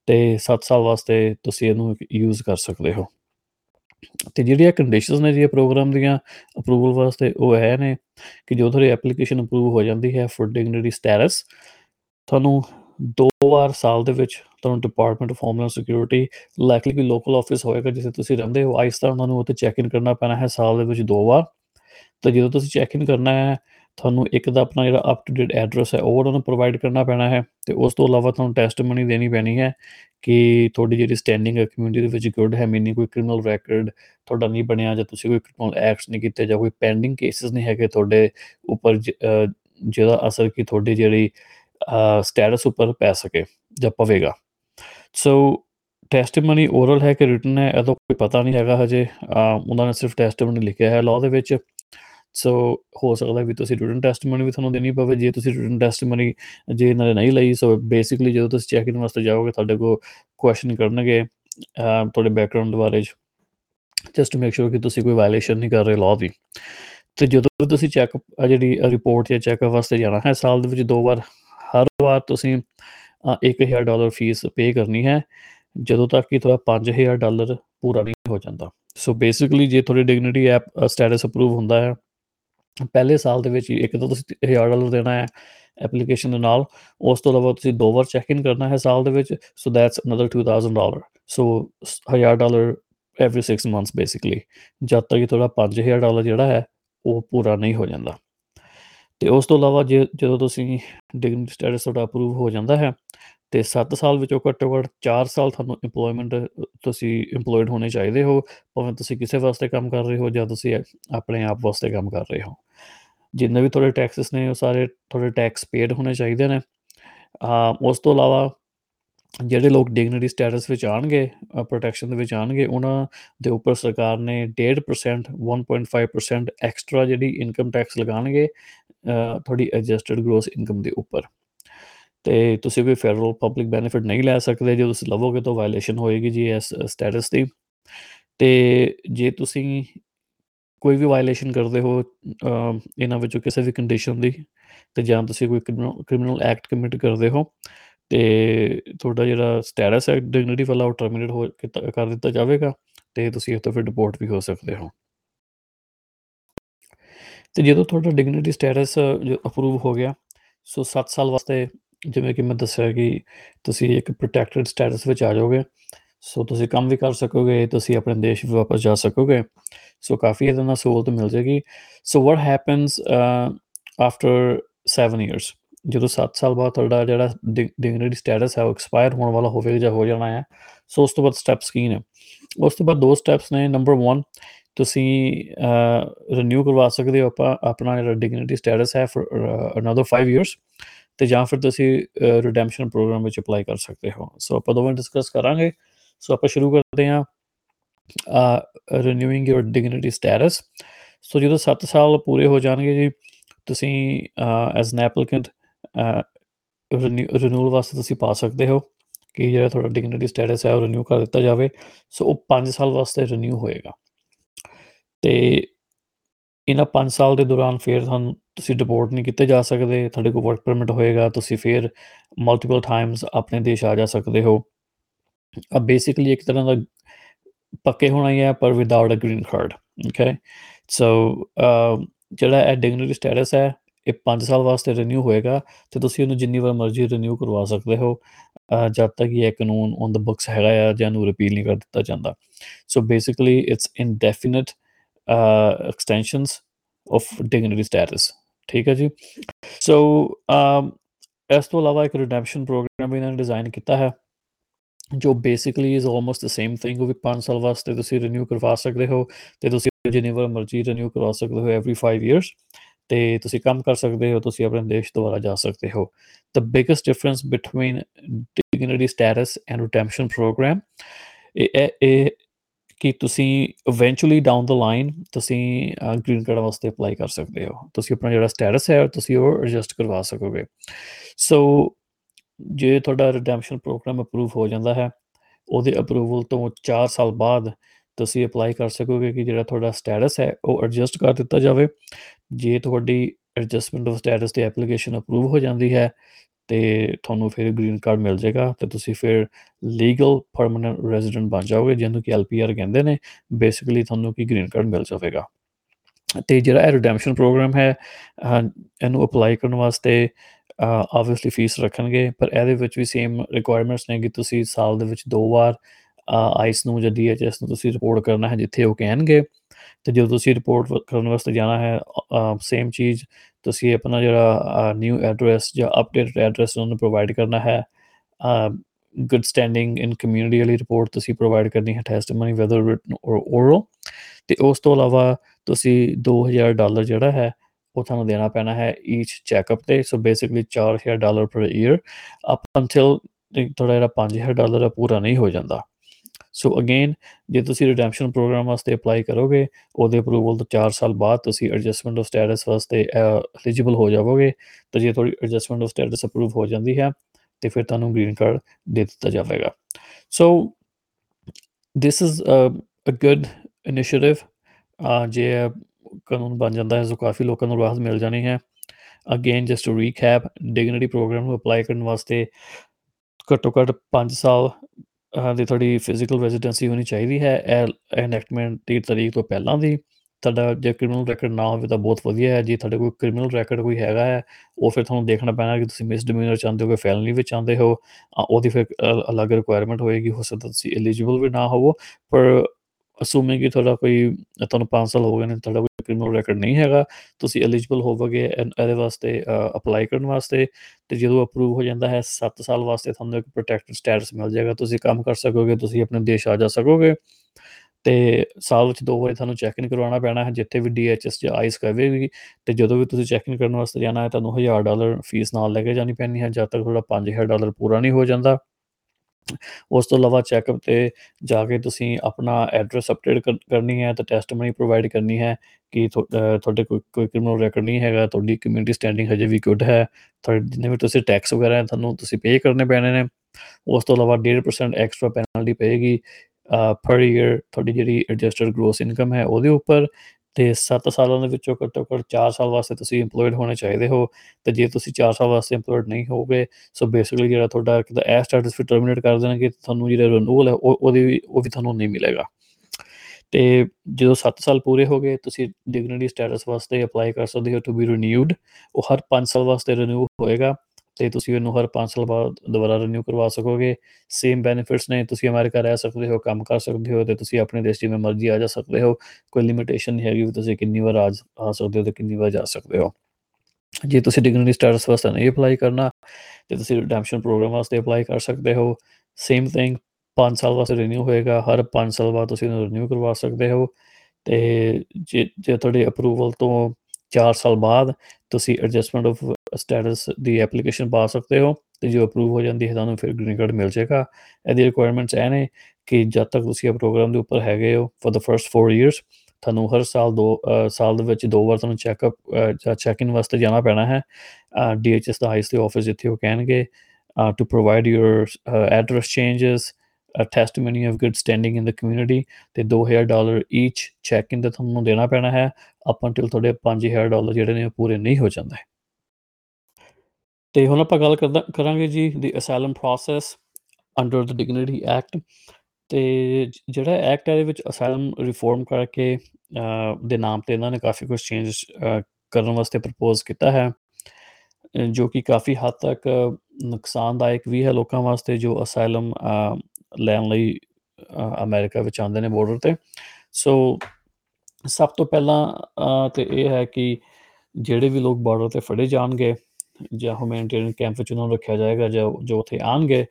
ਤੇ 7 ਸਾਲ ਵਾਸਤੇ ਤੁਸੀਂ ਇਹਨੂੰ ਯੂਜ਼ ਕਰ ਸਕਦੇ ਹੋ। ਤੇ ਜਿਹੜੀਆਂ ਕੰਡੀਸ਼ਨਸ ਨੇ ਜੀ ਪ੍ਰੋਗਰਾਮ ਦੀਆਂ ਅਪਰੂਵਲ ਵਾਸਤੇ, ਉਹ ਹੈ ਨੇ ਕਿ ਜੋ ਤੁਹਾਡੀ ਐਪਲੀਕੇਸ਼ਨ ਅਪਰੂਵ ਹੋ ਜਾਂਦੀ ਹੈ ਫॉर ਡਿਗਨਿਟੀ ਸਟੇਟਸ ਤੁਹਾਨੂੰ ਦੋ ਵਾਰ ਸਾਲ ਦੇ ਵਿੱਚ ਤੁਹਾਨੂੰ department of homeland security likely ਕੋਈ ਲੋਕਲ ਆਫਿਸ ਹੋਏਗਾ ਜਿੱਥੇ ਤੁਸੀਂ ਰਹਿੰਦੇ ਹੋ ਆਇਸ ਤਰ੍ਹਾਂ ਉਹਨਾਂ ਨੂੰ ਉੱਥੇ ਚੈੱਕ ਇਨ ਕਰਨਾ ਪੈਣਾ ਹੈ ਸਾਲ ਦੇ ਵਿੱਚ ਦੋ ਵਾਰ। ਤਾਂ ਜਦੋਂ ਤੁਸੀਂ ਚੈੱਕ ਇਨ ਕਰਨਾ ਹੈ, ਤੁਹਾਨੂੰ ਇੱਕ ਤਾਂ ਆਪਣਾ ਜਿਹੜਾ ਅਪ ਟੂ ਡੇਟ ਐਡਰੈਸ ਹੈ, ਉਹ ਉਹਨਾਂ ਨੂੰ ਪ੍ਰੋਵਾਈਡ ਕਰਨਾ ਪੈਣਾ ਹੈ ਤੇ ਉਸ ਤੋਂ ਇਲਾਵਾ ਤੁਹਾਨੂੰ ਟੈਸਟਮਨੀ ਦੇਣੀ ਪੈਣੀ ਹੈ ਕਿ ਤੁਹਾਡੀ ਜਿਹੜੀ ਸਟੈਂਡਿੰਗ ਹੈ ਕਮਿਊਨਿਟੀ ਦੇ ਵਿੱਚ ਗੁੱਡ ਹੈ ਮੀਨਿੰਗ ਕੋਈ ਕ੍ਰਿਮੀਨਲ ਰੈਕੋਰਡ ਤੁਹਾਡਾ ਨਹੀਂ ਬਣਿਆ ਜਾਂ ਤੁਸੀਂ ਕੋਈ ਕ੍ਰਿਮੀਨਲ ਐਕਟਸ ਨਹੀਂ ਕੀਤੇ ਜਾਂ ਕੋਈ ਪੈਂਡਿੰਗ ਕੇਸਿਸ ਨਹੀਂ ਹੈਗੇ ਤੁਹਾਡੇ ਉੱਪਰ ਜਿਹਦਾ ਅਸਰ ਕੀ ਤੁਹਾਡੀ ਜਿਹੜੀ ਸਟੇਟਸ ਉੱਪਰ ਪੈ ਸਕੇ ਜਾਂ ਪਵੇਗਾ। ਸੋ ਟੈਸਟੀਮਨੀ ਓਰਲ ਹੈ ਕਿ ਰਿਟਨ ਹੈ, ਇਹਦਾ ਕੋਈ ਪਤਾ ਨਹੀਂ ਹੈਗਾ ਹਜੇ। ਉਹਨਾਂ ਨੇ ਸਿਰਫ ਟੈਸਟੀਮਨੀ ਲਿਖਿਆ ਹੈ ਲਾਅ ਦੇ ਵਿੱਚ। ਸੋ ਹੋ ਸਕਦਾ ਵੀ ਤੁਸੀਂ ਰਿਟਨ ਟੈਸਟੀਮਨੀ ਵੀ ਤੁਹਾਨੂੰ ਦੇਣੀ ਪਵੇ। ਜੇ ਤੁਸੀਂ ਰਿਟਨ ਟੈਸਟੀਮਨੀ ਜੇ ਇਹਨਾਂ ਨੇ ਨਹੀਂ ਲਈ ਸੋ ਬੇਸਿਕਲੀ ਜਦੋਂ ਤੁਸੀਂ ਚੈੱਕ ਇਨ ਵਾਸਤੇ ਜਾਓਗੇ, ਤੁਹਾਡੇ ਕੋਲ ਕੁਐਸਚਨ ਕਰਨਗੇ ਤੁਹਾਡੇ ਬੈਕਗ੍ਰਾਉਂਡ ਬਾਰੇ ਜਸਟ ਟੂ ਮੇਕ ਸ਼ੋਰ ਕਿ ਤੁਸੀਂ ਕੋਈ ਵਾਇਲੇਸ਼ਨ ਨਹੀਂ ਕਰ ਰਹੇ ਲਾਅ ਦੀ। ਤੇ ਜਦੋਂ ਤੁਸੀਂ ਚੈੱਕ ਜਿਹੜੀ ਰਿਪੋਰਟ ਜਾਂ ਚੈੱਕ ਵਾਸਤੇ ਜਾਣਾ ਹੈ, ਸਾਲ ਦੇ ਵਿੱਚ ਦੋ ਵਾਰ, ਹਰ ਵਾਰ ਤੁਸੀਂ 1000 ਡਾਲਰ ਫੀਸ ਪੇ ਕਰਨੀ ਹੈ, ਜਦੋਂ ਤੱਕ ਕਿ ਤੁਹਾਡਾ 5000 ਡਾਲਰ ਪੂਰਾ ਨਹੀਂ ਹੋ ਜਾਂਦਾ। ਸੋ ਬੇਸਿਕਲੀ ਜੇ ਤੁਹਾਡੀ ਡਿਗਨਿਟੀ ਐਪ ਸਟੇਟਸ ਅਪਰੂਵ ਹੁੰਦਾ ਹੈ, ਪਹਿਲੇ ਸਾਲ ਦੇ ਵਿੱਚ ਇੱਕ ਤਾਂ ਤੁਸੀਂ 1000 ਡਾਲਰ ਦੇਣਾ ਹੈ ਐਪਲੀਕੇਸ਼ਨ ਦੇ ਨਾਲ, ਉਸ ਤੋਂ ਇਲਾਵਾ ਤੁਸੀਂ ਦੋ ਵਾਰ ਚੈੱਕ ਇਨ ਕਰਨਾ ਹੈ ਸਾਲ ਦੇ ਵਿੱਚ so that's another 2000 dollar so 1000 dollar every 6 months basically ਜਦ ਤੱਕ ਕਿ ਤੁਹਾਡਾ 5000 ਡਾਲਰ ਜਿਹੜਾ ਹੈ, ਉਹ ਪੂਰਾ ਨਹੀਂ ਹੋ ਜਾਂਦਾ। ਤੇ ਉਸ ਤੋਂ ਇਲਾਵਾ ਜੇ, ਜਦੋਂ ਤੁਸੀਂ ਡਿਗਨਿਟੀ ਸਟੇਟਸ ਤੁਹਾਡਾ ਅਪਰੂਵ ਹੋ ਜਾਂਦਾ ਹੈ, ਤੇ 7 ਸਾਲ ਵਿੱਚੋਂ ਘੱਟੋ ਘੱਟ 4 ਸਾਲ ਤੁਹਾਨੂੰ ਏਮਪਲੋਇਮੈਂਟ ਤੁਸੀਂ ਏਮਪਲੋਇਡ ਹੋਣੇ ਚਾਹੀਦੇ ਹੋ, ਭਾਵੇਂ ਤੁਸੀਂ ਕਿਸੇ ਵਾਸਤੇ ਕੰਮ ਕਰ ਰਹੇ ਹੋ ਜਾਂ ਤੁਸੀਂ ਆਪਣੇ ਆਪ ਵਾਸਤੇ ਕੰਮ ਕਰ ਰਹੇ ਹੋ। ਜਿੰਨੇ ਵੀ ਤੁਹਾਡੇ ਟੈਕਸਸ ਨੇ, ਉਹ ਸਾਰੇ ਤੁਹਾਡੇ ਟੈਕਸ ਪੇਡ ਹੋਣੇ ਚਾਹੀਦੇ ਨੇ। ਉਸ ਤੋਂ ਇਲਾਵਾ ਜਿਹੜੇ ਲੋਕ ਡਿਗਨਿਟੀ ਸਟੇਟਸ ਵਿੱਚ ਆਣਗੇ ਪ੍ਰੋਟੈਕਸ਼ਨ ਦੇ ਵਿੱਚ ਆਣਗੇ ਉਹਨਾਂ ਦੇ ਉੱਪਰ ਸਰਕਾਰ ਨੇ 1.5% 1.5% ਐਕਸਟਰਾ ਜਿਹੜੀ ਇਨਕਮ ਟੈਕਸ ਲਗਾਣਗੇ ਤੁਹਾਡੀ ਐਡਜਸਟਡ ਗ੍ਰੋਸ ਇਨਕਮ ਦੇ ਉੱਪਰ। ਤੇ ਤੁਸੀਂ ਕੋਈ ਫੈਡਰਲ ਪਬਲਿਕ ਬੈਨੀਫਿਟ ਨਹੀਂ ਲੈ ਸਕਦੇ, ਜੇ ਤੁਸੀਂ ਲਵੋਗੇ ਤਾਂ ਵਾਇਲੇਸ਼ਨ ਹੋਏਗੀ ਜੀ ਇਸ ਸਟੇਟਸ ਦੀ। ਤੇ ਜੇ ਤੁਸੀਂ ਕੋਈ ਵੀ ਵਾਇਲੇਸ਼ਨ ਕਰਦੇ ਹੋ ਇਹਨਾਂ ਵਿੱਚੋਂ ਕਿਸੇ ਵੀ ਕੰਡੀਸ਼ਨ ਦੀ, ਤੇ ਜਾਂ ਤੁਸੀਂ ਕੋਈ ਕ੍ਰਿਮੀਨਲ ਐਕਟ ਕਮਿਟ ਕਰਦੇ ਹੋ, ਤੇ ਤੁਹਾਡਾ ਜਿਹੜਾ ਸਟੇਟਸ ਹੈ ਡਿਗਨਿਟੀ ਵਾਲਾ ਉਹ ਟਰਮੀਨੇਟ ਹੋ ਕਰ ਦਿੱਤਾ ਜਾਵੇਗਾ, ਤੇ ਤੁਸੀਂ ਇਹ ਤੋਂ ਫਿਰ ਡਿਪੋਰਟ ਵੀ ਹੋ ਸਕਦੇ ਹੋ। ਤੇ ਜਦੋਂ ਤੁਹਾਡਾ ਡਿਗਨਿਟੀ ਸਟੇਟਸ ਅਪਰੂਵ ਹੋ ਗਿਆ ਸੋ 7 ਸਾਲ ਵਾਸਤੇ ਜਿਵੇਂ ਕਿ ਮੈਂ ਦੱਸਿਆ ਕਿ ਤੁਸੀਂ ਇੱਕ ਪ੍ਰੋਟੈਕਟਡ ਸਟੇਟਸ ਵਿੱਚ ਆ ਜਾਓਗੇ ਸੋ ਤੁਸੀਂ ਕੰਮ ਵੀ ਕਰ ਸਕੋਗੇ, ਤੁਸੀਂ ਆਪਣੇ ਦੇਸ਼ ਵੀ ਵਾਪਸ ਜਾ ਸਕੋਗੇ ਸੋ ਕਾਫੀ ਇਹਦੇ ਨਾਲ ਸਹੂਲਤ ਮਿਲ ਜੇਗੀ so what happens after 7 years ਜਦੋਂ 7 ਸਾਲ ਬਾਅਦ ਤੁਹਾਡਾ ਜਿਹੜਾ ਡਿਗਨਿਟੀ ਸਟੇਟਸ ਹੈ ਉਹ ਐਕਸਪਾਇਰ ਹੋਣ ਵਾਲਾ ਹੋਵੇਗਾ ਜਾਂ ਹੋ ਜਾਣਾ ਹੈ ਸੋ ਉਸ ਤੋਂ ਬਾਅਦ ਸਟੈਪਸ ਕੀ ਨੇ? ਉਸ ਤੋਂ ਬਾਅਦ ਦੋ ਸਟੈਪਸ ਨੇ। ਨੰਬਰ 1 ਤੁਸੀਂ ਰੀਨਿਊ ਕਰਵਾ ਸਕਦੇ ਹੋ ਆਪਾਂ, ਆਪਣਾ ਜਿਹੜਾ ਡਿਗਨਿਟੀ ਸਟੇਟਸ ਹੈ ਫॉर ਅਨਦਰ 5 ਇਅਰਸ ਤੇ ਜਾਂ ਫਿਰ ਤੁਸੀਂ ਰਿਡੈਂਪਸ਼ਨ ਪ੍ਰੋਗਰਾਮ ਵਿੱਚ ਅਪਲਾਈ ਕਰ ਸਕਦੇ ਹੋ। ਸੋ ਆਪਾਂ ਦੋਵੇਂ ਡਿਸਕਸ ਕਰਾਂਗੇ। ਸੋ ਆਪਾਂ ਸ਼ੁਰੂ ਕਰਦੇ ਹਾਂ ਰੀਨਿਊਇੰਗ ਯੋਰ ਡਿਗਨਿਟੀ ਸਟੇਟਸ ਸੋ ਜਦੋਂ 7 ਸਾਲ ਪੂਰੇ ਹੋ ਜਾਣਗੇ ਜੀ, ਤੁਸੀਂ ਐਜ਼ ਐਨ ਐਪਲੀਕੈਂਟ ਰੀਨਿਊਅਲ ਵਾਸਤੇ ਤੁਸੀਂ ਪਾ ਸਕਦੇ ਹੋ ਕਿ ਜਿਹੜਾ ਤੁਹਾਡਾ ਡਿਗਨਿਟੀ ਸਟੇਟਸ ਹੈ ਉਹ ਰੀਨਿਊ ਕਰ ਦਿੱਤਾ ਜਾਵੇ। ਸੋ ਉਹ 5 ਸਾਲ ਵਾਸਤੇ ਰੀਨਿਊ ਹੋਏਗਾ। ਤੇ ਇਹਨਾਂ 5 ਸਾਲ ਦੇ ਦੌਰਾਨ ਫੇਰ ਤੁਹਾਨੂੰ ਤੁਸੀਂ ਡਿਪੋਰਟ ਨਹੀਂ ਕੀਤੇ ਜਾ ਸਕਦੇ, ਤੁਹਾਡੇ ਕੋਲ ਵਰਕ ਪਰਮਿਟ ਹੋਏਗਾ, ਤੁਸੀਂ ਫੇਰ ਮਲਟੀਪਲ ਟਾਈਮਸ ਆਪਣੇ ਦੇਸ਼ ਆ ਜਾ ਸਕਦੇ ਹੋ। ਅ ਬੇਸਿਕਲੀ ਇੱਕ ਤਰ੍ਹਾਂ ਦਾ ਪੱਕੇ ਹੋਣਾ ਹੀ ਹੈ, ਪਰ without a green card okay so ਜਿਹੜਾ ਇਹ ਡਿਗਨਿਟੀ ਸਟੇਟਸ ਹੈ, ਇਹ 5 ਸਾਲ ਵਾਸਤੇ ਰੀਨਿਊ ਹੋਏਗਾ, ਤੇ ਤੁਸੀਂ ਉਹਨੂੰ ਜਿੰਨੀ ਵਾਰ ਮਰਜ਼ੀ ਰੀਨਿਊ ਕਰਵਾ ਸਕਦੇ ਹੋ। ਜਦ ਤੱਕ ਇਹ ਕਾਨੂੰਨ ਔਨ ਦ ਬੁక్స్ ਹੈਗਾ ਆ, ਜਾਂ ਨੂੰ ਰਿਪੀਲ ਨਹੀਂ ਕਰ ਦਿੱਤਾ ਜਾਂਦਾ। So basically it's indefinite extensions of dignity status ਠੀਕ ਹੈ ਜੀ? ਸੋ ਇਸ ਤੋਂ ਇਲਾਵਾ ਇੱਕ ਰਿਡੈਂਪਸ਼ਨ ਪ੍ਰੋਗਰਾਮ ਵੀ ਇਹਨਾਂ ਨੇ ਡਿਜ਼ਾਈਨ ਕੀਤਾ ਹੈ, ਜੋ basically is almost the same thing ਉਹ ਵੀ 5 ਸਾਲ ਵਾਸਤੇ ਤੁਸੀਂ ਰੀਨਿਊ ਕਰਵਾ ਸਕਦੇ ਹੋ, ਤੇ ਤੁਸੀਂ ਜਿੰਨੀ ਵਾਰ ਮਰਜ਼ੀ ਰੀਨਿਊ ਕਰਵਾ ਸਕਦੇ ਹੋ ਐਵਰੀ 5 ਇਅਰਸ ਤੇ ਤੁਸੀਂ ਕੰਮ ਕਰ ਸਕਦੇ ਹੋ, ਤੁਸੀਂ ਆਪਣੇ ਦੇਸ਼ ਦੁਆਰਾ ਜਾ ਸਕਦੇ ਹੋ। The biggest difference between dignity status and redemption program ਇਹ ਇਹ ਕਿ ਤੁਸੀਂ ਇਵੈਂਚੁਅਲੀ ਡਾਊਨ ਦ ਲਾਈਨ ਤੁਸੀਂ ਗ੍ਰੀਨ ਕਾਰਡ ਵਾਸਤੇ ਅਪਲਾਈ ਕਰ ਸਕਦੇ ਹੋ। ਤੁਸੀਂ ਆਪਣਾ ਜਿਹੜਾ ਸਟੇਟਸ ਹੈ, ਤੁਸੀਂ ਉਹ ਐਡਜਸਟ ਕਰਵਾ ਸਕੋਗੇ। ਸੋ ਜੇ ਤੁਹਾਡਾ ਰਿਡੈਂਪਸ਼ਨ ਪ੍ਰੋਗਰਾਮ ਅਪਰੂਵ ਹੋ ਜਾਂਦਾ ਹੈ, ਉਹਦੇ ਅਪਰੂਵਲ ਤੋਂ 4 ਸਾਲ ਬਾਅਦ ਤੁਸੀਂ ਅਪਲਾਈ ਕਰ ਸਕੋਗੇ ਕਿ ਜਿਹੜਾ ਤੁਹਾਡਾ ਸਟੇਟਸ ਹੈ, ਉਹ ਐਡਜਸਟ ਕਰ ਦਿੱਤਾ ਜਾਵੇ। ਜੇ ਤੁਹਾਡੀ ਐਡਜਸਟਮੈਂਟ ਆਫ ਸਟੇਟਸ ਦੀ ਐਪਲੀਕੇਸ਼ਨ ਅਪਰੂਵ ਹੋ ਜਾਂਦੀ ਹੈ ਤੇ ਤੁਹਾਨੂੰ ਫਿਰ ਗ੍ਰੀਨ ਕਾਰਡ ਮਿਲ ਜਾਏਗਾ ਤੇ ਤੁਸੀਂ ਫਿਰ ਲੀਗਲ ਪਰਮਨੈਂਟ ਰੈਜ਼ੀਡੈਂਟ ਬਣ ਜਾਓਗੇ, ਜਿਹਨੂੰ ਕਿ ਐਲਪੀਆਰ ਕਹਿੰਦੇ ਨੇ ਬੇਸਿਕਲੀ ਤੁਹਾਨੂੰ ਕੀ ਗ੍ਰੀਨ ਕਾਰਡ ਮਿਲ ਜਾਵੇਗਾ। ਤੇ ਜਿਹੜਾ ਰਿਡੈਂਪਸ਼ਨ ਪ੍ਰੋਗਰਾਮ ਹੈ ਇਹਨੂੰ ਅਪਲਾਈ ਕਰਨ ਵਾਸਤੇ ਆਬਵੀਅਸਲੀ ਫੀਸ ਰੱਖਣਗੇ, ਪਰ ਇਹਦੇ ਵਿੱਚ ਵੀ ਸੇਮ ਰਿਕੁਆਇਰਮੈਂਟਸ ਨੇ ਕਿ ਤੁਸੀਂ ਸਾਲ ਦੇ ਵਿੱਚ ਦੋ ਵਾਰ ਆਈਸ ਨੂੰ ਜਾਂ ਡੀਐਚਐਸ ਨੂੰ ਤੁਸੀਂ ਰਿਪੋਰਟ ਕਰਨਾ ਹੈ, ਜਿੱਥੇ ਉਹ ਕਹਿਣਗੇ। ਤੇ ਜਦੋਂ ਤੁਸੀਂ ਰਿਪੋਰਟ ਵ ਕਰਨ ਵਾਸਤੇ ਜਾਣਾ ਹੈ, ਅ ਸੇਮ ਚੀਜ਼, ਤੁਸੀਂ ਆਪਣਾ ਜਿਹੜਾ, ਅ ਨਿਊ ਐਡਰੈਸ ਜਾਂ ਅਪਡੇਟਡ ਐਡਰੈਸ ਉਹਨੂੰ ਪ੍ਰੋਵਾਈਡ ਕਰਨਾ ਹੈ। A good standing in community ਵਾਲੀ ਰਿਪੋਰਟ ਤੁਸੀਂ ਪ੍ਰੋਵਾਈਡ ਕਰਨੀ ਹੈ testimony whether written or oral ਤੇ ਉਸ ਤੋਂ ਇਲਾਵਾ ਤੁਸੀਂ 2000 ਡਾਲਰ ਜਿਹੜਾ ਹੈ, ਉਹ ਤੁਹਾਨੂੰ ਦੇਣਾ ਪੈਣਾ ਹੈ ਈਚ ਚੈੱਕਅਪ ਤੇ। So basically 4000 dollar per year up until ਤੁਹਾਡਾ ਜਿਹੜਾ 5000 ਡਾਲਰ ਹੈ ਪੂਰਾ ਨਹੀਂ ਹੋ ਜਾਂਦਾ। ਸੋ ਅਗੇਨ ਜੇ ਤੁਸੀਂ ਰਿਡੈਂਪਸ਼ਨ ਪ੍ਰੋਗਰਾਮ ਵਾਸਤੇ ਅਪਲਾਈ ਕਰੋਗੇ, ਉਹਦੇ ਅਪਰੂਵਲ ਤੋਂ 4 ਸਾਲ ਬਾਅਦ ਤੁਸੀਂ ਐਡਜਸਟਮੈਂਟ ਆਫ ਸਟੇਟਸ ਵਾਸਤੇ ਐਲੀਜੀਬਲ ਹੋ ਜਾਵੋਗੇ, ਤਾਂ ਜੇ ਤੁਹਾਡੀ ਐਡਜਸਟਮੈਂਟ ਆਫ ਸਟੇਟਸ ਅਪਰੂਵ ਹੋ ਜਾਂਦੀ ਹੈ, ਤੇ ਫਿਰ ਤੁਹਾਨੂੰ ਗ੍ਰੀਨ ਕਾਰਡ ਦੇ ਦਿੱਤਾ ਜਾਵੇਗਾ। So this is a good initiative ਜੇ ਕਾਨੂੰਨ ਬਣ ਜਾਂਦਾ ਹੈ ਸੋ ਕਾਫੀ ਲੋਕਾਂ ਨੂੰ ਰਾਹਤ ਮਿਲ ਜਾਣੀ ਹੈ। Again just to recap dignity programme ਨੂੰ ਅਪਲਾਈ ਕਰਨ ਵਾਸਤੇ ਘੱਟੋ ਘੱਟ 5 ਸਾਲ ਦੀ ਤੁਹਾਡੀ ਫਿਜ਼ੀਕਲ ਰੈਜ਼ੀਡੈਂਸੀ ਹੋਣੀ ਚਾਹੀਦੀ ਹੈ ਐਨੈਕਟਮੈਂਟ ਦੀ ਤਰੀਕ ਤੋਂ ਪਹਿਲਾਂ ਦੀ। ਤੁਹਾਡਾ ਜੇ ਕ੍ਰਿਮੀਨਲ ਰੈਕੋਰਡ ਨਾ ਹੋਵੇ ਤਾਂ ਬਹੁਤ ਵਧੀਆ ਹੈ। ਜੇ ਤੁਹਾਡੇ ਕੋਈ ਕ੍ਰਿਮੀਨਲ ਰੈਕੋਰਡ ਕੋਈ ਹੈਗਾ ਹੈ, ਉਹ ਫਿਰ ਤੁਹਾਨੂੰ ਦੇਖਣਾ ਪੈਣਾ ਕਿ ਤੁਸੀਂ ਮਿਸਡਿਮੀਨਰ ਚਾਹੁੰਦੇ ਹੋ ਕਿ ਫੈਲਨੀ ਵਿੱਚ ਚਾਹੁੰਦੇ ਹੋ ਉਹਦੀ ਫਿਰ ਅਲੱਗ ਰਿਕੁਆਇਰਮੈਂਟ ਹੋਏਗੀ, ਹੋ ਸਕਦਾ ਤੁਸੀਂ ਐਲੀਜੀਬਲ ਵੀ ਨਾ ਹੋਵੋ। ਪਰ ਅਸੂਮਿੰਗ ਕਿ ਤੁਹਾਡਾ ਕੋਈ ਤੁਹਾਨੂੰ 5 ਸਾਲ ਹੋ ਗਏ ਨੇ, ਤੁਹਾਡਾ ਕੋਈ ਕ੍ਰਿਮੀਨਲ ਰੈਕੋਰਡ ਨਹੀਂ ਹੈਗਾ, ਤੁਸੀਂ ਐਲੀਜੀਬਲ ਹੋਵੋਗੇ ਇਹਦੇ ਵਾਸਤੇ ਅਪਲਾਈ ਕਰਨ ਵਾਸਤੇ ਤੇ ਜਦੋਂ ਅਪਰੂਵ ਹੋ ਜਾਂਦਾ ਹੈ 7 ਸਾਲ ਵਾਸਤੇ ਤੁਹਾਨੂੰ ਇੱਕ ਪ੍ਰੋਟੈਕਟਡ ਸਟੇਟਸ ਮਿਲ ਜਾਏਗਾ, ਤੁਸੀਂ ਕੰਮ ਕਰ ਸਕੋਗੇ, ਤੁਸੀਂ ਆਪਣੇ ਦੇਸ਼ ਆ ਜਾ ਸਕੋਗੇ ਤੇ ਸਾਲ ਵਿੱਚ ਦੋ ਵਾਰੀ ਤੁਹਾਨੂੰ ਚੈੱਕ ਇਨ ਕਰਵਾਉਣਾ ਪੈਣਾ ਹੈ, ਜਿੱਥੇ ਵੀ ਡੀਐਚਐਸ ਜਾਂ ਆਈਸ ਕਵੇਗੀ ਤੇ ਜਦੋਂ ਵੀ ਤੁਸੀਂ ਚੈੱਕ ਇਨ ਕਰਨ ਵਾਸਤੇ ਜਾਣਾ ਹੈ, ਤੁਹਾਨੂੰ 1000 ਡਾਲਰ ਫੀਸ ਨਾਲ ਲੈ ਕੇ ਜਾਣੀ ਪੈਣੀ ਹੈ, ਜਦ ਤੱਕ ਤੁਹਾਡਾ 5000 ਡਾਲਰ ਪੂਰਾ ਨਹੀਂ ਹੋ ਜਾਂਦਾ। ਉਸ ਤੋਂ ਇਲਾਵਾ ਚੈੱਕਅਪ ਤੇ ਜਾ ਕੇ ਤੁਸੀਂ ਆਪਣਾ ਐਡਰੈਸ ਅਪਡੇਟ ਕਰਨੀ ਹੈ ਤੇ ਟੈਸਟਮਨੀ ਪ੍ਰੋਵਾਈਡ ਕਰਨੀ ਹੈ ਕਿ ਤੁਹਾਡੇ ਕੋਈ ਕੋਈ ਕ੍ਰਿਮੀਨਲ ਰੈਕੋਰਡ ਨਹੀਂ ਹੈਗਾ, ਤੁਹਾਡੀ ਕਮਿਊਨਿਟੀ ਸਟੈਂਡਿੰਗ ਹਜੇ ਵੀ ਗੁੱਡ ਹੈ, ਤੁਹਾਡੇ ਜਿੰਨੇ ਵੀ ਤੁਸੀਂ ਟੈਕਸ ਵਗੈਰਾ ਹੈ, ਤੁਹਾਨੂੰ ਤੁਸੀਂ ਪੇ ਕਰਨੇ ਪੈਣੇ ਨੇ। ਉਸ ਤੋਂ ਇਲਾਵਾ 1.5% ਐਕਸਟਰਾ ਪੈਨਲਟੀ ਪਏਗੀ ਪਰ ਈਅਰ ਤੁਹਾਡੀ ਜਿਹੜੀ ਐਡਜਸਟਡ ਗ੍ਰੋਸ ਇਨਕਮ ਹੈ ਉਹਦੇ ਉੱਪਰ ਤੇ 7 ਸਾਲਾਂ ਦੇ ਵਿੱਚੋਂ ਘੱਟੋ ਘੱਟ 4 ਸਾਲ ਵਾਸਤੇ ਤੁਸੀਂ EMPLOYED ਹੋਣੇ ਚਾਹੀਦੇ ਹੋ, ਤੇ ਜੇ ਤੁਸੀਂ 4 ਸਾਲ ਵਾਸਤੇ EMPLOYED ਨਹੀਂ ਹੋਗੇ ਸੋ ਬੇਸਿਕਲੀ ਜਿਹੜਾ ਤੁਹਾਡਾ ਕਿਦਾ ਐ ਸਟੇਟਸ ਫਿਰ ਟਰਮੀਨੇਟ ਕਰ ਦੇਣਗੇ ਤੁਹਾਨੂੰ ਜਿਹੜਾ ਰਿਨਿਊਅਲ ਹੈ, ਉਹ, ਉਹਦੇ ਵੀ, ਉਹ ਵੀ ਤੁਹਾਨੂੰ ਨਹੀਂ ਮਿਲੇਗਾ। ਤੇ ਜਦੋਂ 7 ਸਾਲ ਪੂਰੇ ਹੋ ਗਏ, ਤੁਸੀਂ ਡਿਗਨਿਟੀ ਸਟੇਟਸ ਵਾਸਤੇ ਅਪਲਾਈ ਕਰ ਸਕਦੇ ਹੋ ਟੂ ਬੀ ਰੀਨਿਊਡ ਉਹ ਹਰ 5 ਸਾਲ ਵਾਸਤੇ ਰੀਨਿਊ ਹੋਏਗਾ। ਤੇ ਤੁਸੀਂ ਇਹਨੂੰ ਹਰ 5 ਸਾਲ ਬਾਅਦ ਦੁਬਾਰਾ ਰੀਨਿਊ ਕਰਵਾ ਸਕੋਗੇ। ਸੇਮ ਬੈਨੀਫਿਟਸ ਨੇ, ਤੁਸੀਂ ਅਮਰੀਕਾ ਰਹਿ ਸਕਦੇ ਹੋ, ਕੰਮ ਕਰ ਸਕਦੇ ਹੋ ਤੇ ਤੁਸੀਂ ਆਪਣੇ ਦੇਸ਼ ਜਿਵੇਂ ਮਰਜ਼ੀ ਆ ਜਾ ਸਕਦੇ ਹੋ। ਕੋਈ ਲਿਮਿਟੇਸ਼ਨ ਨਹੀਂ ਹੈਗੀ ਤੁਸੀਂ ਕਿੰਨੀ ਵਾਰ ਆ ਸਕਦੇ ਹੋ ਤੇ ਕਿੰਨੀ ਵਾਰ ਜਾ ਸਕਦੇ ਹੋ। ਜੇ ਤੁਸੀਂ ਡਿਗਨਿਟੀ ਸਟੇਟਸ ਵਾਸਤੇ ਨਹੀਂ ਅਪਲਾਈ ਕਰਨਾ, ਤੇ ਤੁਸੀਂ ਰਿਡੈਂਪਸ਼ਨ ਪ੍ਰੋਗਰਾਮ ਵਾਸਤੇ ਅਪਲਾਈ ਕਰ ਸਕਦੇ ਹੋ। ਸੇਮ ਥਿੰਗ 5 ਸਾਲ ਵਾਸਤੇ ਰੀਨਿਊ ਹੋਏਗਾ, ਹਰ 5 ਸਾਲ ਬਾਅਦ ਤੁਸੀਂ ਇਹਨੂੰ ਰੀਨਿਊ ਕਰਵਾ ਸਕਦੇ ਹੋ। ਤੇ ਜੇ ਜੇ ਤੁਹਾਡੇ ਅਪਰੂਵਲ ਤੋਂ 4 ਸਾਲ ਬਾਅਦ ਤੁਸੀਂ ਐਡਜਸਟਮੈਂਟ ਆਫ ਸਟੇਟਸ ਦੀ ਐਪਲੀਕੇਸ਼ਨ ਪਾ ਸਕਦੇ ਹੋ ਤੇ ਜੋ ਅਪਰੂਵ ਹੋ ਜਾਂਦੀ ਹੈ ਤੁਹਾਨੂੰ ਫਿਰ ਗ੍ਰੀਨ ਕਾਰਡ ਮਿਲ ਜਾਏਗਾ। ਇਹਦੀ ਰਿਕੁਆਇਰਮੈਂਟਸ ਇਹ ਨੇ ਕਿ ਜਦ ਤੱਕ ਤੁਸੀਂ ਇਹ ਪ੍ਰੋਗਰਾਮ ਦੇ ਉੱਪਰ ਹੈਗੇ ਹੋ ਫॉर द ਫਰਸਟ 4 ਇਅਰਸ ਤੁਹਾਨੂੰ ਹਰ ਸਾਲ ਦੋ ਸਾਲ ਦੇ ਵਿੱਚ ਦੋ ਵਾਰ ਤੁਹਾਨੂੰ ਚੈੱਕਅਪ ਜਾਂ ਚੈੱਕ ਇਨ ਵਾਸਤੇ ਜਾਣਾ ਪੈਣਾ ਹੈ। ਡੀਐਚਐਸ ਦਾ ਹਾਈਸ ਦੇ ਆਫਿਸ ਜਿੱਥੇ ਉਹ ਕਹਿਣਗੇ। To provide your address changes a testimony of good standing in the community ਤੇ 2000 ਡਾਲਰ ਈਚ ਚੈੱਕ ਇਨ ਦਾ ਤੁਹਾਨੂੰ ਦੇਣਾ ਪੈਣਾ ਹੈ। ਅਪ ਅੰਟਿਲ ਤੁਹਾਡੇ 5000 ਡਾਲਰ ਜਿਹੜੇ ਨੇ ਪੂਰੇ ਨਹੀਂ ਹੋ ਜਾਂਦੇ। ਤੇ ਹੁਣ ਆਪਾਂ ਗੱਲ ਕਰਾਂਗੇ ਜੀ ਦੀ asylum process under the dignity act ਤੇ ਜਿਹੜਾ ਐਕਟ ਹੈ ਇਹਦੇ ਵਿੱਚ ਅਸਾਈਲਮ ਰਿਫਾਰਮ ਕਰਕੇ ਦੇ ਨਾਮ ਤੇ ਇਹਨਾਂ ਨੇ ਕਾਫੀ ਕੁਝ ਚੇਂਜਸ ਕਰਨ ਵਾਸਤੇ ਪ੍ਰਪੋਜ਼ ਕੀਤਾ ਹੈ ਜੋ ਕਿ ਕਾਫੀ ਹੱਦ ਤੱਕ ਨੁਕਸਾਨਦਾਇਕ ਵੀ ਹੈ ਲੋਕਾਂ ਵਾਸਤੇ ਜੋ ਅਸਾਈਲਮ ਲੈਣ ਲਈ ਅਮਰੀਕਾ ਵਿੱਚ ਆਉਂਦੇ ਨੇ ਬਾਰਡਰ ਤੇ। ਸੋ ਸਭ ਤੋਂ ਪਹਿਲਾਂ ਤੇ ਇਹ ਹੈ ਕਿ ਜਿਹੜੇ ਵੀ ਲੋਕ ਬਾਰਡਰ ਤੇ ਫੜੇ ਜਾਣਗੇ ਜਾਂ ਹਿਊਮੈਨਿਟੇਰੀਅਨ ਕੈਂਪ ਵਿੱਚ ਉਹਨਾਂ ਨੂੰ ਰੱਖਿਆ ਜਾਏਗਾ ਜਾਂ ਜੋ ਉੱਥੇ ਆਣਗੇ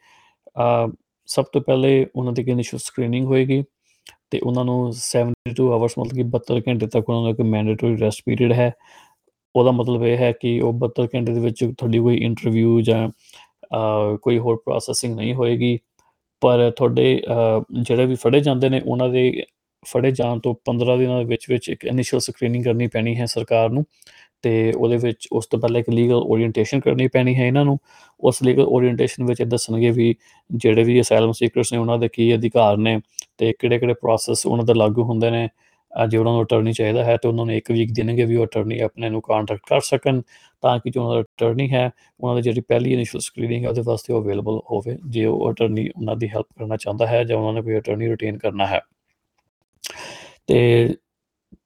ਸਭ ਤੋਂ ਪਹਿਲੇ ਉਹਨਾਂ ਦੀ ਇਨੀਸ਼ੀਅਲ ਸਕਰੀਨਿੰਗ ਹੋਏਗੀ ਤੇ ਉਹਨਾਂ ਨੂੰ 72 ਆਵਰਸ ਮਤਲਬ ਕਿ 72 ਘੰਟੇ ਤੱਕ ਉਹਨਾਂ ਦਾ ਇੱਕ ਮੈਂਡੇਟਰੀ ਰੈਸਟ ਪੀਰੀਅਡ ਹੈ। ਉਹਦਾ ਮਤਲਬ ਇਹ ਹੈ ਕਿ ਉਹ 72 ਘੰਟੇ ਦੇ ਵਿੱਚ ਤੁਹਾਡੀ ਕੋਈ ਇੰਟਰਵਿਊ ਜਾਂ ਕੋਈ ਹੋਰ ਪ੍ਰੋਸੈਸਿੰਗ ਨਹੀਂ ਹੋਏਗੀ। ਪਰ ਤੁਹਾਡੇ ਜਿਹੜੇ ਵੀ ਫੜੇ ਜਾਂਦੇ ਨੇ, ਉਹਨਾਂ ਦੇ ਫੜੇ ਜਾਣ ਤੋਂ 15 ਦਿਨਾਂ ਦੇ ਵਿੱਚ ਵਿੱਚ ਇੱਕ ਇਨੀਸ਼ੀਅਲ ਸਕਰੀਨਿੰਗ ਕਰਨੀ ਪੈਣੀ ਹੈ ਸਰਕਾਰ ਨੂੰ। ਤੇ ਉਹਦੇ ਵਿੱਚ ਉਸ ਤੋਂ ਪਹਿਲਾਂ ਇੱਕ ਲੀਗਲ ਓਰੀਐਂਟੇਸ਼ਨ ਕਰਨੀ ਪੈਣੀ ਹੈ ਇਹਨਾਂ ਨੂੰ। ਉਸ ਲੀਗਲ ਓਰੀਐਂਟੇਸ਼ਨ ਵਿੱਚ ਇਹ ਦੱਸਣਗੇ ਵੀ ਜਿਹੜੇ ਵੀ ਅਸਾਈਲਮ ਸੀਕਰਸ ਨੇ ਉਹਨਾਂ ਦੇ ਕੀ ਅਧਿਕਾਰ ਨੇ ਤੇ ਕਿਹੜੇ-ਕਿਹੜੇ ਪ੍ਰੋਸੈਸ ਉਹਨਾਂ ਦੇ ਲਾਗੂ ਹੁੰਦੇ ਨੇ। ਜੇ ਉਹਨਾਂ ਨੂੰ ਅਟਰਨੀ ਚਾਹੀਦਾ ਹੈ ਤੇ ਉਹਨਾਂ ਨੂੰ ਇੱਕ ਵੀਕ ਦੇਣਗੇ ਵੀ ਉਹ ਅਟਰਨੀ ਆਪਣੇ ਨੂੰ ਕੰਟੈਕਟ ਕਰ ਸਕਣ ਤਾਂ ਕਿ ਜੋ ਉਹਨਾਂ ਦਾ ਅਟਰਨੀ ਹੈ, ਉਹਨਾਂ ਦੀ ਜਿਹੜੀ ਪਹਿਲੀ ਇਨੀਸ਼ੀਅਲ ਸਕਰੀਨਿੰਗ ਹੈ ਉਹਦੇ ਵਾਸਤੇ ਉਹ ਅਵੇਲੇਬਲ ਹੋਵੇ, ਜੇ ਉਹ ਅਟਰਨੀ ਉਹਨਾਂ ਦੀ ਹੈਲਪ ਕਰਨਾ ਚਾਹੁੰਦਾ ਹੈ ਜਾਂ ਉਹਨਾਂ ਨੇ ਕੋਈ ਅਟਰਨੀ ਰਿਟੇਨ ਕਰਨਾ ਹੈ। ਤੇ